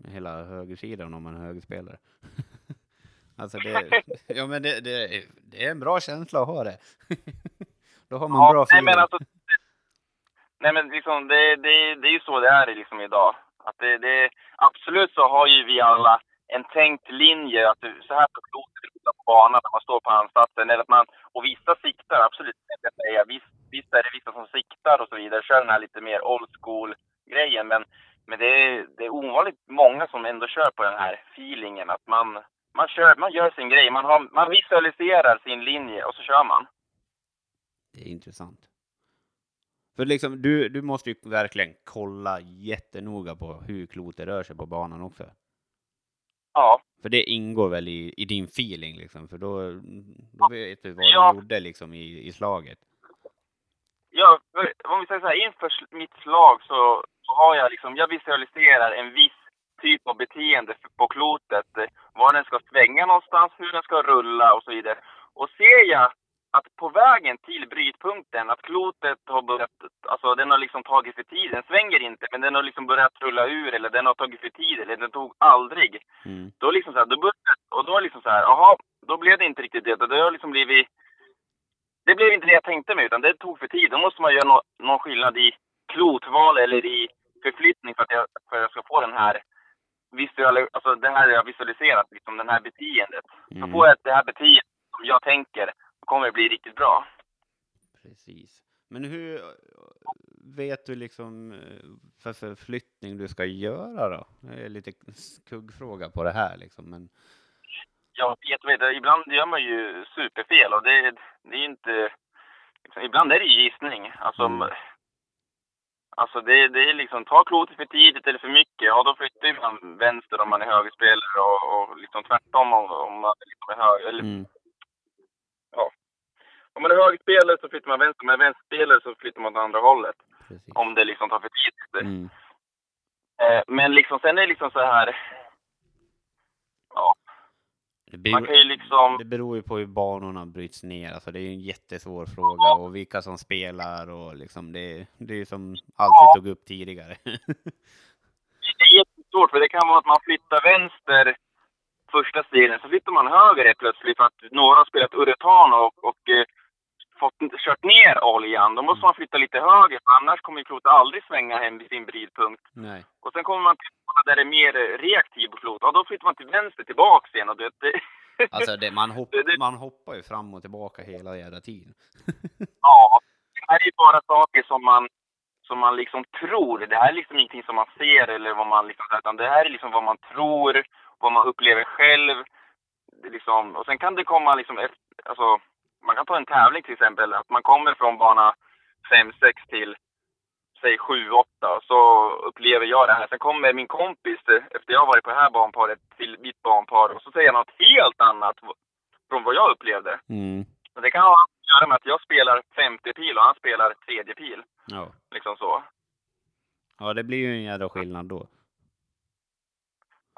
hela högersidan om man är högerspelare. alltså det, ja men det, det, det är en bra känsla att ha det. Då har man bra nej, feeling. men alltså, nej men liksom det, det, det är ju så det är liksom idag. Att det, det, absolut så har ju vi alla en tänkt linje att så här ska klotet rulla på banan när man står på ansatsen. Eller att man, och vissa siktar, absolut, jag säga. Visst, visst är det vissa som siktar och så vidare, kör den här lite mer old school grejen. Men, men det, är, det är ovanligt många som ändå kör på den här feelingen. Att man, man, kör, man gör sin grej. Man, har, man visualiserar sin linje och så kör man. Det är intressant. För liksom, du, du måste ju verkligen kolla jättenoga på hur klotet rör sig på banan också. Ja, För det ingår väl i, i din feeling liksom, för då, då vet du vad Ja. du gjorde liksom i, i slaget. ja för, om vi säger så här, inför mitt slag så, så har jag liksom, jag visualiserar en viss typ av beteende på klotet. Var den ska svänga någonstans, hur den ska rulla och så vidare. Och ser jag att på vägen till brytpunkten, att klotet har börjat, alltså den har liksom tagit för tid. Den svänger inte, men den har liksom börjat rulla ur eller den har tagit för tid eller den tog aldrig. Mm. Då liksom så här, då började, och då är liksom så här, jaha, då blev det inte riktigt det. Det har liksom blivit, det blev inte det jag tänkte mig, utan det tog för tid. Då måste man göra nå någon skillnad i klotval eller i förflyttning för att jag, för att jag ska få den här visual, alltså det här jag visualiserat, liksom den här beteendet. Så Mm. får jag det här beteendet som jag tänker, kommer det bli riktigt bra. Precis. Men hur vet du liksom eh, för förflyttning du ska göra då? Det är lite skuggfråga på det här liksom, men Jag vet, vet, ibland gör man ju superfel och det, det är inte... Liksom, ibland är det ju gissning. Alltså, Mm. alltså det, det är liksom, ta klotet för tidigt eller för mycket, ja då flyttar man vänster om man är högerspelare och, och liksom tvärtom om, om man liksom är höger, eller mm. Om man är högerspelare så flyttar man vänster, om man är vänsterspelare så flyttar man åt andra hållet. Precis. Om det liksom tar för tidigt. Mm. Eh, men liksom, sen är det liksom så här, ja, Det, beror, Man kan ju liksom- det beror ju på hur banorna bryts ner. Alltså det är ju en jättesvår fråga och vilka som spelar och liksom det, det är ju som allt vi tog upp tidigare. Det är jättesvårt för det kan vara att man flyttar vänster första stilen, så flyttar man höger helt plötsligt för att några har spelat uretan och, och eh, fått, kört ner oljan. Då måste man flytta lite höger, annars kommer klotet aldrig svänga hem vid sin bridpunkt. Nej. Och sen kommer man till där det är mer eh, reaktiv på klot. Ja, då flyttar man till vänster tillbaks igen och det, det Alltså det, man, hopp, Det- man hoppar ju fram och tillbaka hela jävla tiden. Ja, det här är ju bara saker som man, som man liksom tror. Det här är liksom ingenting som man ser eller vad man liksom, utan det här är liksom vad man tror, vad man upplever själv. Liksom, och sen kan det komma liksom, efter, alltså, man kan ta en tävling till exempel, att man kommer från bana 5-6 till säg 7-8 så upplever jag det här. Sen kommer min kompis efter jag varit på det här banparet till mitt banpar och så säger han något helt annat från vad jag upplevde. Mm. Men det kan ha att göra med att jag spelar femte pil och han spelar tredje pil. Ja. Liksom så. ja, det blir ju en jävla skillnad då.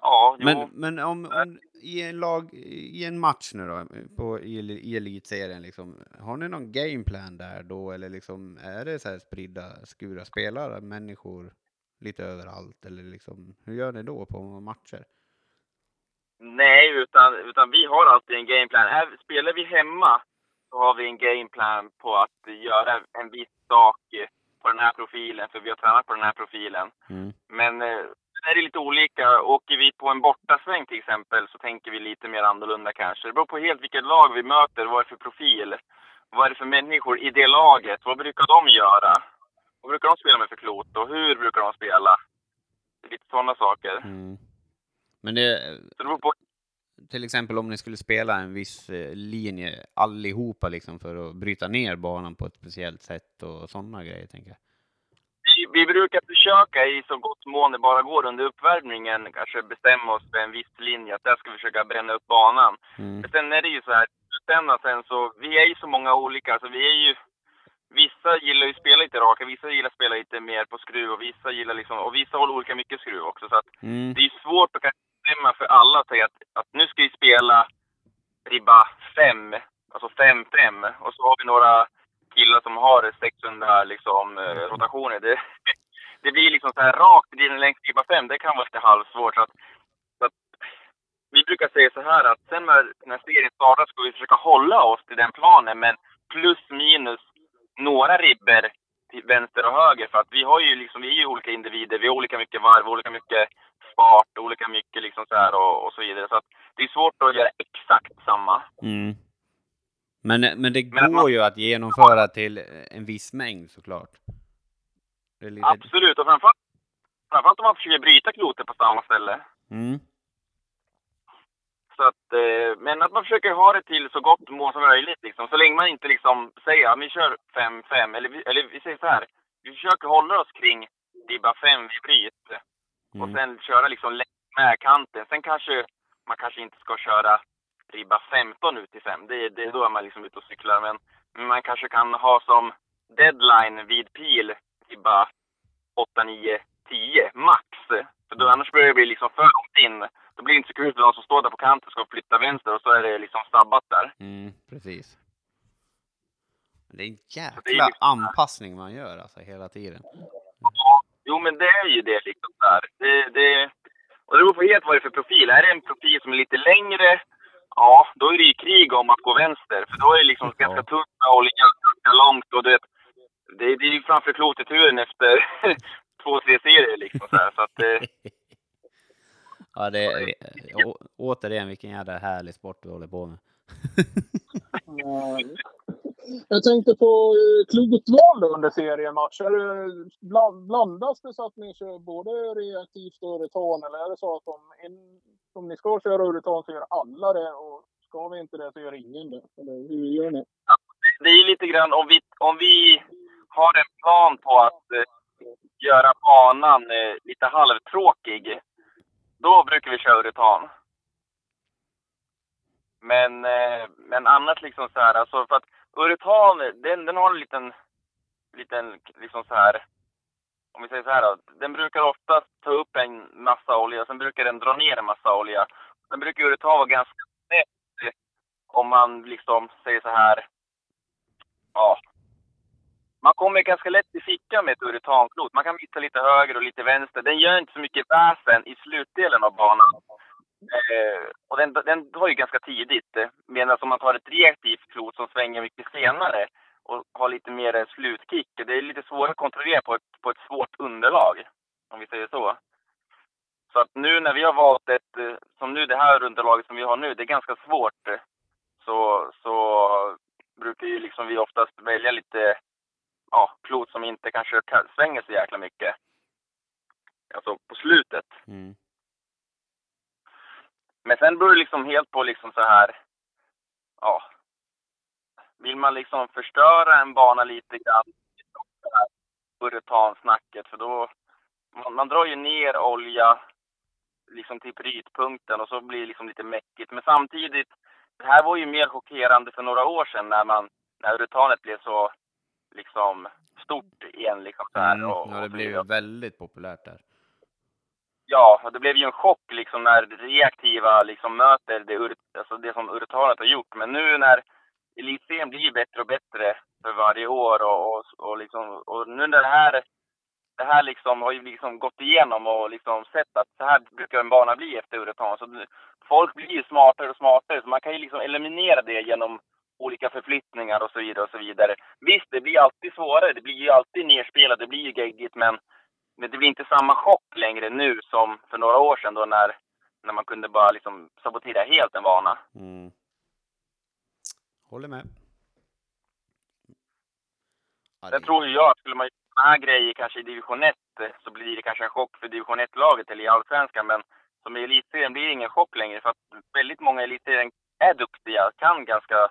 Ja, jo. Men, men om, om i en lag, i en match nu då, på, i, i elitserien liksom, har ni någon gameplan där då eller liksom, är det så här spridda, skura spelare, människor lite överallt eller liksom, hur gör ni då på matcher? Nej, utan, utan vi har alltid en gameplan. Här, spelar vi hemma så har vi en gameplan på att göra en viss sak på den här profilen, för vi har tränat på den här profilen. Mm. Men eh, är det lite olika. Åker vi på en bortasväng till exempel så tänker vi lite mer annorlunda kanske. Det beror på helt vilket lag vi möter, vad är det för profil? Vad är det för människor i det laget? Vad brukar de göra? Vad brukar de spela med för klot och hur brukar de spela? Lite sådana saker. Mm. Men det, Så det beror på till exempel om ni skulle spela en viss eh, linje allihopa liksom för att bryta ner banan på ett speciellt sätt och sådana grejer tänker jag. Vi, brukar försöka i så gott mån det bara går under uppvärmningen kanske bestämma oss för en viss linje, att där ska vi försöka bränna upp banan. Mm. Men sen är det ju så här, sen så, vi är ju så många olika, så vi är ju Vissa gillar ju att spela lite raka, vissa gillar att spela lite mer på skruv och vissa gillar liksom, och vissa håller olika mycket skruv också. Så att Mm. det är svårt att bestämma för alla att säga att, att nu ska vi spela ribba 5, alltså 5-5. Och så har vi några killar som har 600 liksom, eh, rotationer. Det, det blir liksom så här rakt in längs ribba 5, det kan vara lite halvsvårt. Så att, så att, vi brukar säga så här att sen när, när serien startar ska vi försöka hålla oss till den planen, men plus minus några ribber till vänster och höger för att vi har ju liksom, vi är ju olika individer, vi har olika mycket varv, olika mycket fart, olika mycket liksom så här och, och så vidare. Så att det är svårt att göra exakt samma. Mm. Men, men det Men går man- ju att genomföra till en viss mängd såklart. Lite... Absolut, och framförallt, framförallt om man försöker bryta klotet på samma ställe. Mm. Så att, eh, men att man försöker ha det till så gott mål som möjligt. Liksom. Så länge man inte liksom säger att vi kör 5-5, eller, eller vi säger så här. Vi försöker hålla oss kring ribba 5 vid bryt. Och Mm. sen köra liksom med kanten. Sen kanske man kanske inte ska köra ribba 15 ut till 5. Det, är- det är då man liksom ute och cyklar. Men, men man kanske kan ha som deadline vid pil ribba 8, 9, 10 max. För då, annars börjar det bli liksom för långt in. Då blir det inte så kul för de som står där på kanten ska flytta vänster och så är det liksom stabbat där. Mm, precis. Det är en det är jäkla liksom- anpassning man gör alltså hela tiden. Jo, men det är ju det liksom där. Det, det, och det beror på helt vad det är för profil. Är det en profil som är lite längre, ja, då är det ju krig om att gå vänster. För då är det liksom Ja. ganska tunt och ganska långt. Och det, det, det är ju framför kloteturen efter två, tre serier liksom. Så, här. så att, eh, Ja, det är, å, återigen vilken jävla härlig sport vi håller på med. Jag tänkte på eh, klokt val under seriematcher. Blandas det så att ni kör både reaktivt och uretan eller är det så att om, en, om ni ska köra uretan så gör alla det och ska vi inte det så gör ingen det? Eller hur gör ni? det är lite grann om vi, om vi har en plan på att eh, göra banan eh, lite halvtråkig. Då brukar vi köra uretan. Men, eh, men annars liksom så här, alltså för att uretan, den, den har en liten, liten liksom så här, om vi säger så här då, den brukar ofta ta upp en massa olja, sen brukar den dra ner en massa olja. Sen brukar uretan vara ganska snett om man liksom säger så här, ja. Man kommer ganska lätt i fickan med ett uretanklot. Man kan missa lite höger och lite vänster. Den gör inte så mycket väsen i slutdelen av banan. Eh, och den, den tar ju ganska tidigt. Eh, Medan om man tar ett reaktivt klot som svänger mycket senare och har lite mer en slutkick. Det är lite svårare att kontrollera på ett, på ett svårt underlag. Om vi säger så. Så att nu när vi har valt ett, eh, som nu det här underlaget som vi har nu, det är ganska svårt. Eh, så, så brukar ju liksom vi oftast välja lite ja, klot som inte kanske svänger så jäkla mycket. Alltså på slutet. Mm. Men sen beror det liksom helt på liksom så här, ja. Vill man liksom förstöra en bana lite grann, uretan-snacket, för då, man, man drar ju ner olja liksom till brytpunkten och så blir det liksom lite mäckigt. Men samtidigt, det här var ju mer chockerande för några år sedan när man, när uretanet blev så liksom stort igen liksom så här. Mm. och- Ja, det blev ju väldigt populärt där. Ja, och det blev ju en chock liksom när det reaktiva liksom möter det, ur, alltså det som uretanet har gjort. Men nu när elitserien blir bättre och bättre för varje år och, och, och, liksom, och nu när det här, det här liksom har ju liksom gått igenom och liksom sett att så här brukar en bana bli efter uretan. Så folk blir ju smartare och smartare så man kan ju liksom eliminera det genom olika förflyttningar och så vidare och så vidare. Visst, det blir alltid svårare. Det blir ju alltid nerspelat, det blir ju geggigt men men det blir inte samma chock längre nu som för några år sedan då när, när man kunde bara liksom sabotera helt en bana. Mm. Håller med. Ja, Sen det- tror jag att skulle man göra såna här grejer kanske i division 1 eh, så blir det kanske en chock för division 1-laget eller i allsvenskan. Men som i elitserien blir det ingen chock längre för att väldigt många i elitserien är duktiga, kan ganska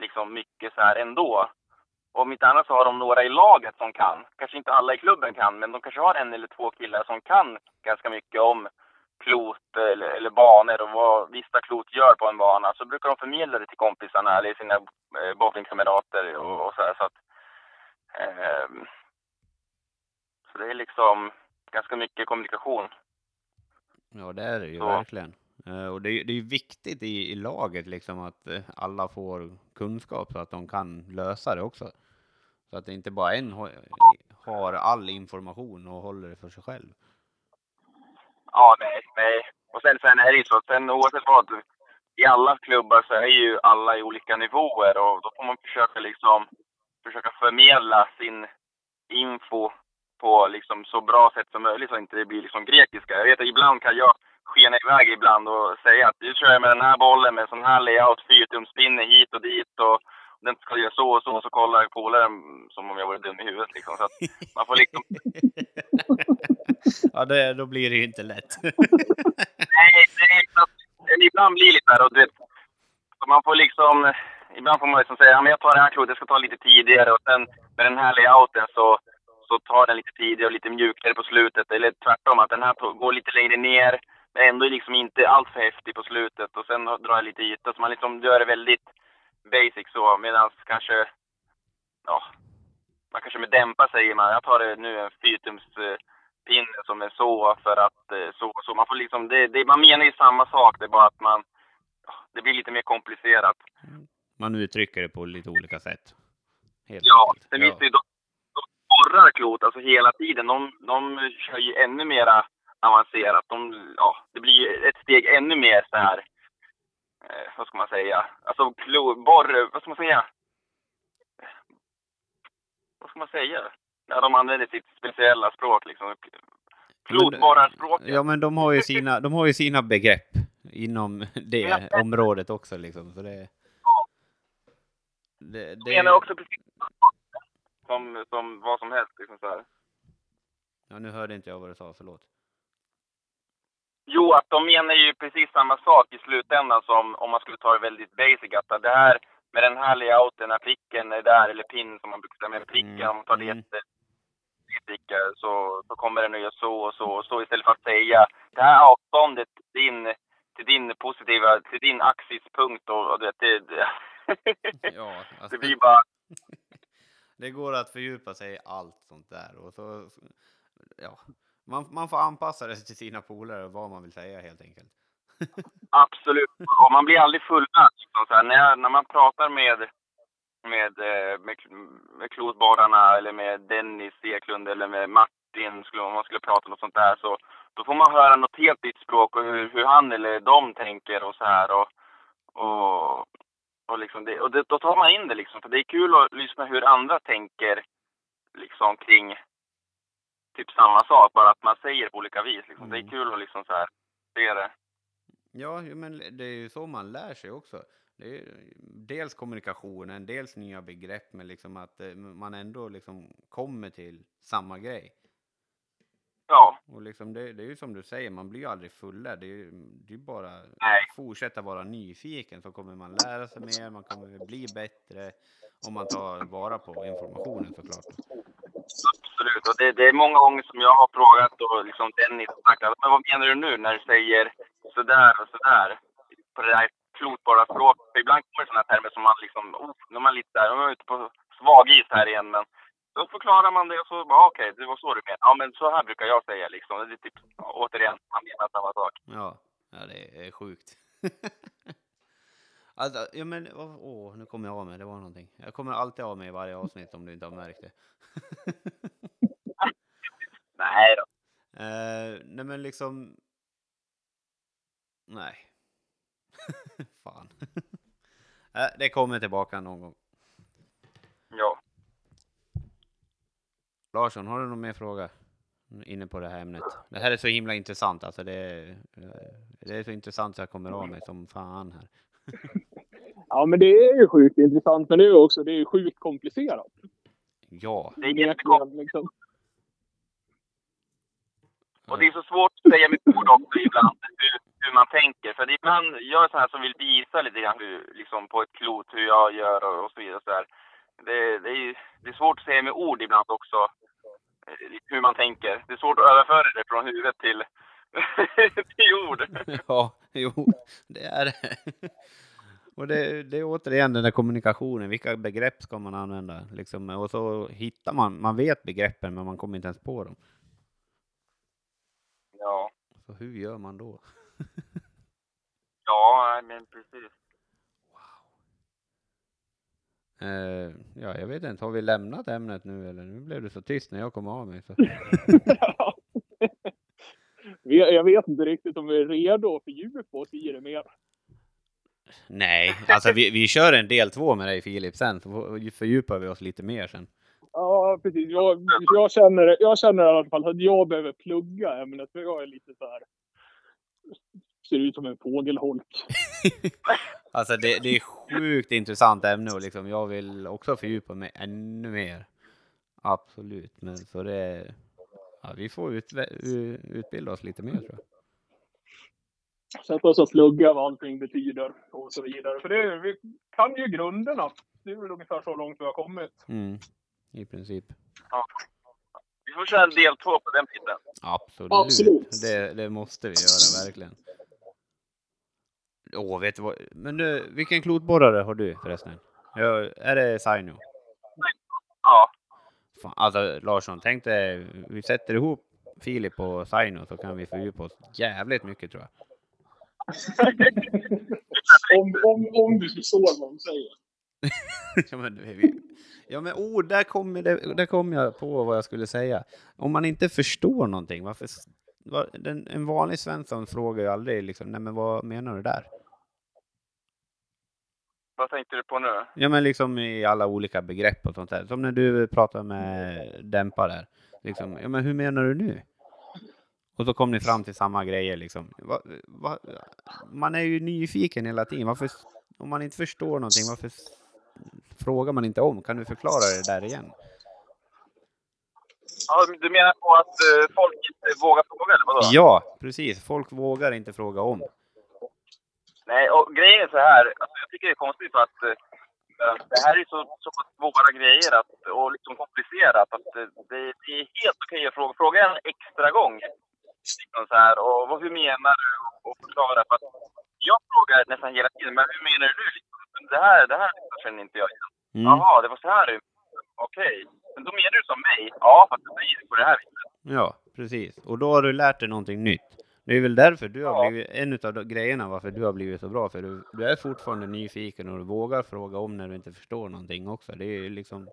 liksom mycket så här ändå. Och om inte annat så har de några i laget som kan. Kanske inte alla i klubben kan, men de kanske har en eller två killar som kan ganska mycket om klot eller, eller banor och vad vissa klot gör på en bana. Så brukar de förmedla det till kompisarna eller sina eh, bowlingkamrater och, och så här. Så att, ehm, så det är liksom ganska mycket kommunikation. Ja, det är det ju Så. verkligen. Eh, och det är, det är ju viktigt i, i laget liksom att eh, alla får kunskap så att de kan lösa det också. Så att det inte bara en har, all information och håller det för sig själv. Ja, nej, nej. Och sen, sen är det ju så att sen oavsett vad, i alla klubbar så är ju alla i olika nivåer och då får man försöka liksom försöka förmedla sin info på liksom så bra sätt som möjligt så att det inte blir liksom grekiska. Jag vet att ibland kan jag skena iväg ibland och säga att nu kör jag med den här bollen med sån här layout, fyrtumspinne hit och dit och den ska göra så och så och så kollar polaren som om jag vore dum i huvudet liksom. Så att man får liksom ja, det, då blir det ju inte lätt. Nej, nej. att- eller ibland blir det lite där och du vet, man får liksom, ibland får man liksom säga, ja, men jag tar det här klotet, jag ska ta lite tidigare och sen med den här layouten så, så tar den lite tidigare och lite mjukare på slutet. Eller tvärtom, att den här går lite längre ner, men ändå liksom inte allt för häftig på slutet och sen drar jag lite yta. Så man liksom gör det väldigt basic så, medan kanske, ja, man kanske med dämpa säger man, jag tar det nu en fyrtums eh, pinne som är så för att eh, så så. Man får liksom, det, det, man menar ju samma sak, det är bara att man, det blir lite mer komplicerat. Man uttrycker det på lite olika sätt. Helt Ja, sen finns det ju de, de borrar klot, alltså hela tiden. De, de kör ju ännu mera avancerat. De, ja, det blir ett steg ännu mer så här, eh, vad ska man säga, alltså klo, borr, vad ska man säga? Vad ska man säga? När de använder sitt speciella språk liksom. Klotborrarspråket. Ja, men de har ju sina, de har ju sina begrepp inom det Ja. området också liksom. Så det, det, De det, menar också precis som, som vad som helst liksom så här. Ja, nu hörde inte jag vad du sa, förlåt. Jo, att de menar ju precis samma sak i slutändan som om man skulle ta det väldigt basic. Att det här med den här layouten, när pricken är där, eller pin som man brukar säga med pricken, Mm, om man tar det mm. jätte basic, så, så kommer den att göra så och så och så istället för att säga det här avståndet din, till din positiva, till din axispunkt och, och det, det, Ja, alltså, det blir bara, det går att fördjupa sig i allt sånt där. Och så, ja, man, man får anpassa det till sina polare och vad man vill säga helt enkelt. Absolut. Och man blir aldrig fullärd. Liksom, när, när man pratar med, med, eh, med, med klotborrarna eller med Dennis Eklund eller med Martin, skulle, om man skulle prata något sånt där, så då får man höra något helt nytt språk och hur, hur han eller de tänker och så här. Och, och, och, liksom det, och det, då tar man in det liksom. För det är kul att lyssna hur andra tänker liksom kring typ samma sak, bara att man säger det på olika vis. Liksom. Det är Mm. kul att liksom så här se det. Ja, men det är ju så man lär sig också. Dels kommunikationen, dels nya begrepp, men liksom att eh, man ändå liksom kommer till samma grej. Ja, Och liksom det, det är ju som du säger, man blir ju aldrig fullärd. Det är ju det är bara Nej. fortsätta vara nyfiken så kommer man lära sig mer, man kommer bli bättre om man tar vara på informationen såklart. Absolut, och det, det är många gånger som jag har frågat och liksom Dennis har sagt men vad menar du nu när du säger sådär och sådär på det där klotbara språket? För Ibland kommer det sådana termer som man liksom, oh, nu är man lite där, nu är man ute på svag is här igen, men då förklarar man det och så bara ah, okej, det var så du menade. Ja, men så här brukar jag säga liksom. Det är typ, återigen, man menar samma sak. Ja, ja det är sjukt. alltså, ja men, åh, åh, nu kommer jag av mig, det var någonting. Jag kommer alltid av mig i varje avsnitt om du inte har märkt det. Nej då. Eh, nej men liksom... Nej. Fan. Eh, det kommer tillbaka någon gång. Ja. Larsson, har du någon mer fråga? Inne på det här ämnet. Det här är så himla intressant alltså. Det är, eh, det är så intressant så jag kommer av mig som fan här. Ja, men det är ju sjukt intressant, men det är ju också det är ju sjukt komplicerat. Ja, Det är. Egentligen, liksom. Och det är så svårt att säga med ord också ibland, hur, hur man tänker. För ibland, jag är så här som vill visa lite grann hur, liksom på ett klot hur jag gör och, och så vidare. Så här. Det, det, är, det är svårt att säga med ord ibland också, eh, hur man tänker. Det är svårt att överföra det från huvudet till, till ord. ja, jo, det är det. Och det, det är återigen den där kommunikationen, vilka begrepp ska man använda? Liksom, och så hittar man, man vet begreppen men man kommer inte ens på dem. Ja, Så hur gör man då? ja men precis. Eh, ja, jag vet inte, har vi lämnat ämnet nu eller? Nu blev det så tyst när jag kom av mig. Så. Ja. Jag vet inte riktigt om vi är redo att fördjupa oss i det mer. Nej, alltså vi, vi kör en del två med dig Filip sen, så fördjupar vi oss lite mer sen. Ja, precis. Jag, jag, känner, jag känner i alla fall att jag behöver plugga ämnet, för jag är lite så här... Ser ut som en fågelholk. Alltså det, det är sjukt intressant ämne och liksom jag vill också fördjupa mig ännu mer. Absolut, men så det... Ja, vi får ut, utbilda oss lite mer tror jag. Sätta oss och plugga vad allting betyder och så vidare. För det, vi kan ju grunderna. Det är väl ungefär så långt vi har kommit. Mm. I princip. Vi får köra en del två på den biten. Absolut. Absolut. Det, det måste vi göra, verkligen. Åh, vet du vad? Men du, vilken klotborrare har du förresten? Ja, är det Saino? Ja. Fan, alltså Larsson, tänk dig, vi sätter ihop Filip och Saino så kan vi fördjupa oss jävligt mycket tror jag. Om, om, om du förstår vad de säger. ja, men, vi, ja, men oh, där kom, det, där kom jag på vad jag skulle säga. Om man inte förstår någonting, varför... Var, den, en vanlig Svensson frågar ju aldrig liksom, nej men vad menar du där? Vad tänkte du på nu? Ja men liksom i alla olika begrepp och sånt där. Som när du pratar med Dämpa där. Liksom, ja men hur menar du nu? Och så kom ni fram till samma grejer liksom. Va, va, man är ju nyfiken hela tiden. Varför, om man inte förstår någonting, varför frågar man inte om? Kan du förklara det där igen? Ja, du menar på att eh, folk inte vågar fråga eller vadå? Ja, precis. Folk vågar inte fråga om. Nej, och grejen är så här. Alltså, jag tycker det är konstigt för att eh, det här är så, så pass svåra grejer att, och liksom komplicerat att eh, det, det är helt okej att fråga. Fråga en extra gång. Liksom så här, och vad, hur menar du? Och förklara. För att jag frågar nästan hela tiden, men hur menar du? Liksom, det här, det här känner inte jag igen. Mm. Jaha, det var så här du Okej. Men då menar du som mig? Ja, fast du säger det på det här viset. Ja, precis. Och då har du lärt dig någonting nytt. Det är väl därför du har Ja. blivit, en av grejerna varför du har blivit så bra, för du, du är fortfarande nyfiken och du vågar fråga om när du inte förstår någonting också. Det är ju liksom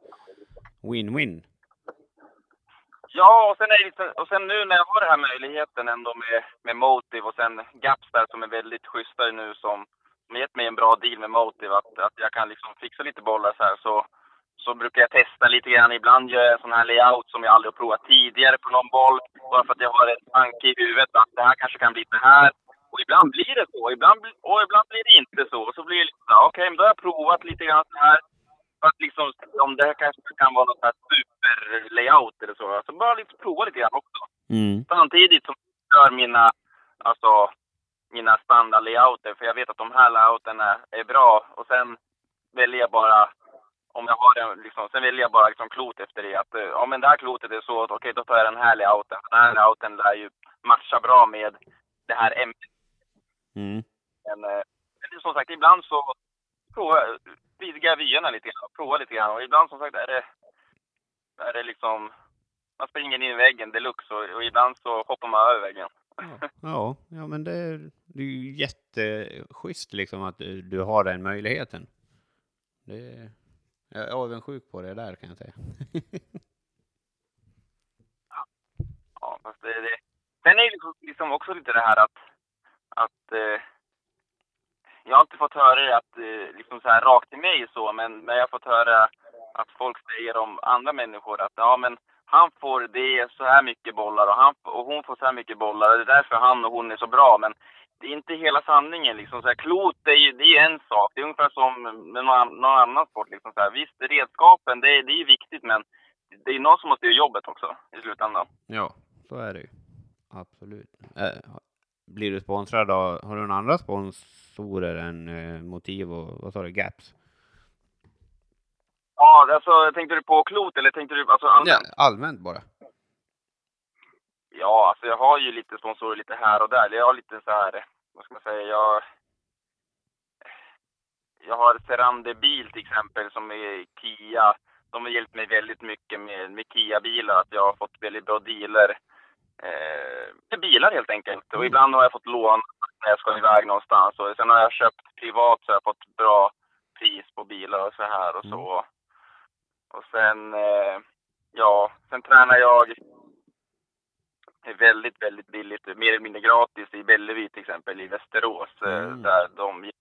win-win. Ja, och sen, är det och sen nu när jag har den här möjligheten ändå med, med Motive och sen Gaps där som är väldigt schyssta nu som, som har gett mig en bra deal med Motive att, att jag kan liksom fixa lite bollar så här så, så brukar jag testa lite grann. Ibland gör jag en sån här layout som jag aldrig har provat tidigare på någon boll. Bara för att jag har en tanke i huvudet att det här kanske kan bli det här. Och ibland blir det så, ibland, och ibland blir det inte så. Och så blir det lite okej, okay, okej, men då har jag provat lite grann så här. För att liksom, om det här kanske kan vara något här super-layout eller så. Så bara liksom prova lite grann också. Mm. Samtidigt som jag gör mina, alltså, mina standard-layouter. För jag vet att de här layouterna är bra. Och sen väljer jag bara, om jag har en, liksom, sen väljer jag bara liksom klot efter det. Att, eh, ja men det här klotet är så, okej då tar jag den här layouten. Den här layouten lär ju matcha bra med det här ämnet. Mm. Men, eh, men som sagt, ibland så provar, vidgar jag vyerna lite grann. Provar lite grann. Och ibland som sagt är det, är det liksom, man springer in i väggen deluxe och, och ibland så hoppar man över väggen. Ja, ja, ja, men det är, det är ju jätteschysst liksom att du, du har den möjligheten. Det är, jag är avundsjuk på det där kan jag säga. Ja, fast det, det. Sen är det liksom- liksom också lite det här att, att eh, jag har inte fått höra det att, eh, liksom så här rakt till mig så, men, men jag har fått höra att folk säger om andra människor att ja men han får det så här mycket bollar och, han, och hon får så här mycket bollar och det är därför han och hon är så bra. Men det är inte hela sanningen. Liksom. Så här, klot är ju det är en sak. Det är ungefär som med någon, någon annan sport. Liksom. Så här, visst, redskapen det, är- det är ju viktigt men det är någon som måste göra jobbet också i slutändan. Ja, så är det ju. Absolut. Äh, blir du sponsrad av, har du några andra sponsorer än eh, Motiv och vad sa du, Gaps? Ja, alltså tänkte du på klot eller tänkte du alltså allmänt? Ja, allmänt bara. Ja, alltså jag har ju lite sponsorer lite här och där. Jag har lite så här, vad ska man säga, jag... Jag har Serande Bil till exempel som är Kia. De har hjälpt mig väldigt mycket med, med Kia-bilar. Att jag har fått väldigt bra dealer. Eh, med bilar helt enkelt. Och Mm. ibland har jag fått lån när jag ska iväg någonstans. Och sen har jag köpt privat så har jag fått bra pris på bilar och så här och så. Och sen, eh, ja, sen tränar jag är väldigt, väldigt billigt, mer eller mindre gratis i Bellevue till exempel i Västerås. eh, Mm. Där de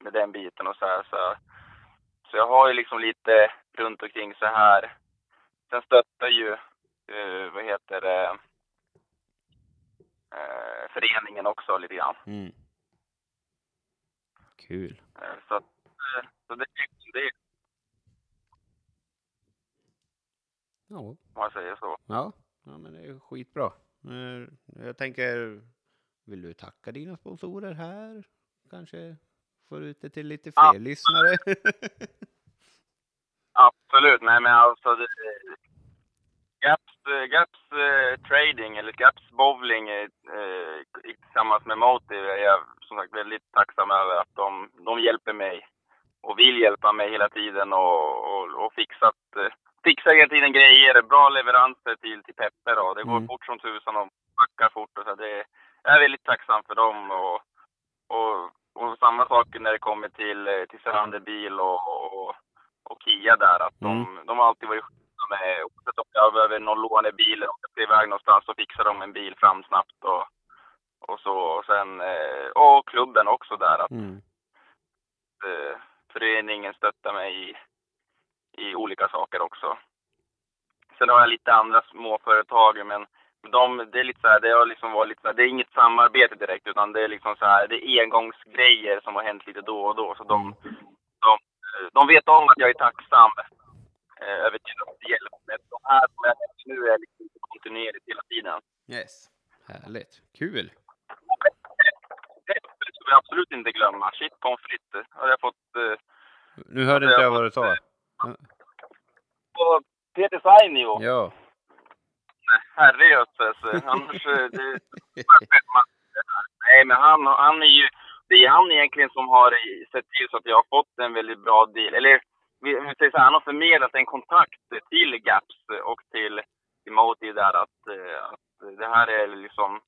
med den biten och så här. Så, så jag har ju liksom lite runt omkring så här. Sen stöttar ju, eh, vad heter det, eh, föreningen också lite grann. Mm. Kul. Eh, så eh, så det, det Ja. om man säger så. Ja, ja men det är skitbra. Eh, Jag tänker, vill du tacka dina sponsorer här? Kanske får ut det till lite Ja. fler lyssnare? Absolut, nej men alltså det, Gaps, eh, Gaps eh, Trading eller Gaps Bowling eh, eh, tillsammans med Motive är jag som sagt väldigt tacksam över att de, de hjälper mig och vill hjälpa mig hela tiden och, och, och fixat, eh, fixar hela tiden grejer, bra leveranser till, till Peppe då. Det går Mm. fort som tusan och backar fort och så det, jag är väldigt tacksam för dem och, och, och samma sak när det kommer till, till Serander bil och, och, och Kia där att de, de har alltid varit med, oavsett om jag behöver någon lånebil och jag ska iväg någonstans så fixar de en bil fram snabbt och, och så. Och sen, eh, och klubben också där att Mm. eh, föreningen stöttar mig i, i olika saker också. Sen har jag lite andra småföretag men de, det är lite så här, det har liksom varit lite så här, det är inget samarbete direkt utan det är liksom så här, det är engångsgrejer som har hänt lite då och då. Så de, de, de vet om att jag är tacksam eh, över deras hjälp. De här som jag nu är liksom kontinuerligt hela tiden. Yes. Härligt. Kul. Det ska vi absolut inte glömma. Shit pommes frites har jag fått eh, Nu hörde inte jag vad du sa. Peter Sainio. Ja. Herrejösses. Annars... eh, det- Nej, men han, han är ju... Det är han egentligen som har sett till så att jag har fått en väldigt bra deal. Eller vi, säger så här, han har förmedlat en kontakt till Gaps och till, till Motive där att, eh, att det här är liksom...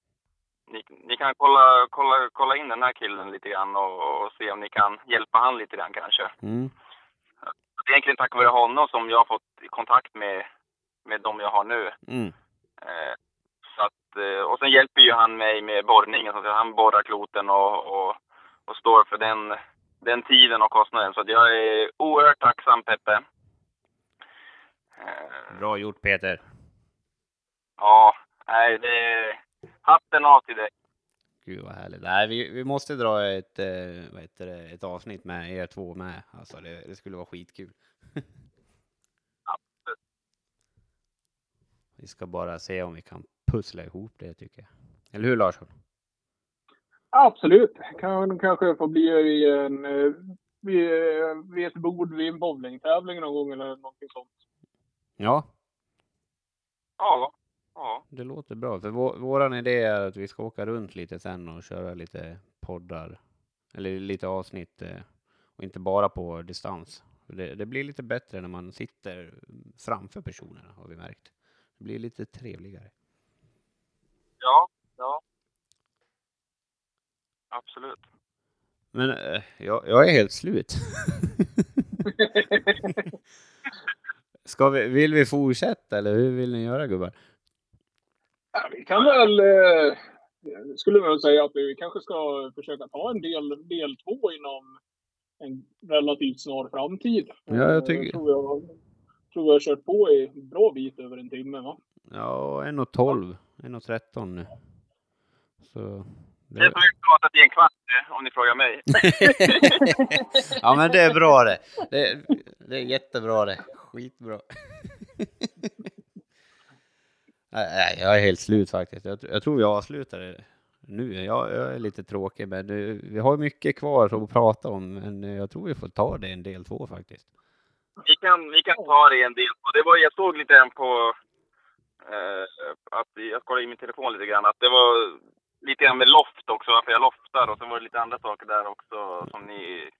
Ni, ni kan kolla, kolla, kolla in den här killen lite grann och, och se om ni kan hjälpa han lite grann kanske. Mm. Det är egentligen tack vare honom som jag har fått de jag har nu. Mm. Eh, så att, eh, och sen hjälper ju han mig med borrningen. Så att han borrar kloten och, och, och står för den, den tiden och kostnaden. Så jag är oerhört tacksam Peppe. Eh, Bra gjort Peter. ja, nej det... Hatten av till dig. Gud vad härligt. Nej, vi, vi måste dra ett, vad heter det, ett avsnitt med er två med. Alltså det, det skulle vara skitkul. Ska bara se om vi kan pussla ihop det tycker jag. Eller hur Larsson? Absolut. Kan kanske få bli i en, eh, vid, vid ett bord vid en bowlingtävling någon gång eller någonting sånt. Ja, Ja, ja. det låter bra. För vår, våran idé är att vi ska åka runt lite sen och köra lite poddar. Eller lite avsnitt. eh, Och inte bara på distans. Det, det blir lite bättre när man sitter framför personerna har vi märkt. Det blir lite trevligare. Ja, ja. Absolut. Men eh, jag, jag är helt slut. Ska vi, vill vi fortsätta eller hur vill ni göra gubbar? Ja, vi kan väl... Eh, skulle väl säga att vi kanske ska försöka ta en del, del två inom en relativt snar framtid. Ja, jag Eh, tycker- tror jag, tror jag har kört på i en bra bit över en timme va? Ja, 1.12, 1.13 nu. Så... Det är mycket pratat i en kvart eh, om ni frågar mig. ja men det är bra det. Det, det är jättebra det. Skitbra. nej, nej, jag är helt slut faktiskt. Jag, jag tror vi avslutar det nu. Jag, jag är lite tråkig men nu, vi har mycket kvar att prata om. Men jag tror vi får ta det en del två faktiskt. Vi kan, vi kan ta det i en del. Och det var, jag såg lite grann på... Eh, att, jag kollade i min telefon lite grann. Att det var lite grann med loft också. Varför jag loftar. Och sen var det lite andra saker där också som ni...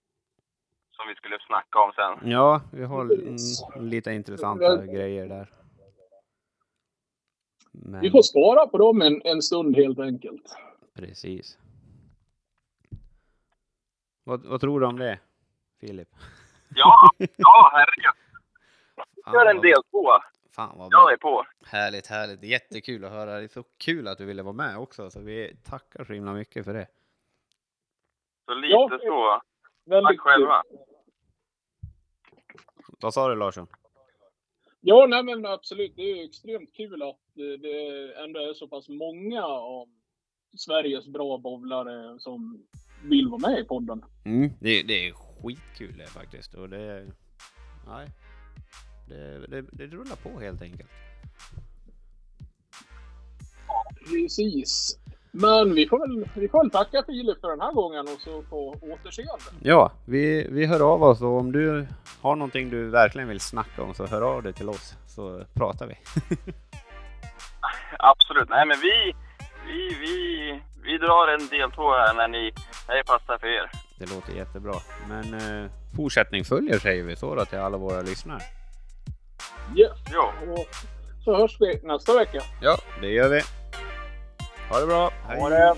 Som vi skulle snacka om sen. Ja, vi har mm, lite intressanta grejer där. Men, Vi får spara på dem en, en stund helt enkelt. Precis. Vad, vad tror du om det, Filip? Ja, ja herregud. Gör en del två. Fan vad bra. Jag är på. Härligt, härligt. Jättekul att höra. Det är så kul att du ville vara med också. Så vi tackar så himla mycket för det. Så lite Ja. så. Väldigt Tack själva. Vad sa du Larsson? Ja, nej men absolut. Det är extremt kul att det ändå är så pass många av Sveriges bra bowlare som vill vara med i podden. Mm. Det, det är skitkul det faktiskt. Och det, nej, det, det, det rullar på helt enkelt. Precis. Men vi får, väl, vi får väl tacka Filip för den här gången och så på återseende. Ja, vi, vi hör av oss och om du har någonting du verkligen vill snacka om så hör av dig till oss så pratar vi. Absolut. Nej, men vi, vi, vi, vi drar en del två här när ni, när det passar för er. Det låter jättebra. Men eh, fortsättning följer säger vi så då till alla våra lyssnare. Yes. Jo. Och så hörs vi nästa vecka. Ja, det gör vi. Ha det bra. Ha det!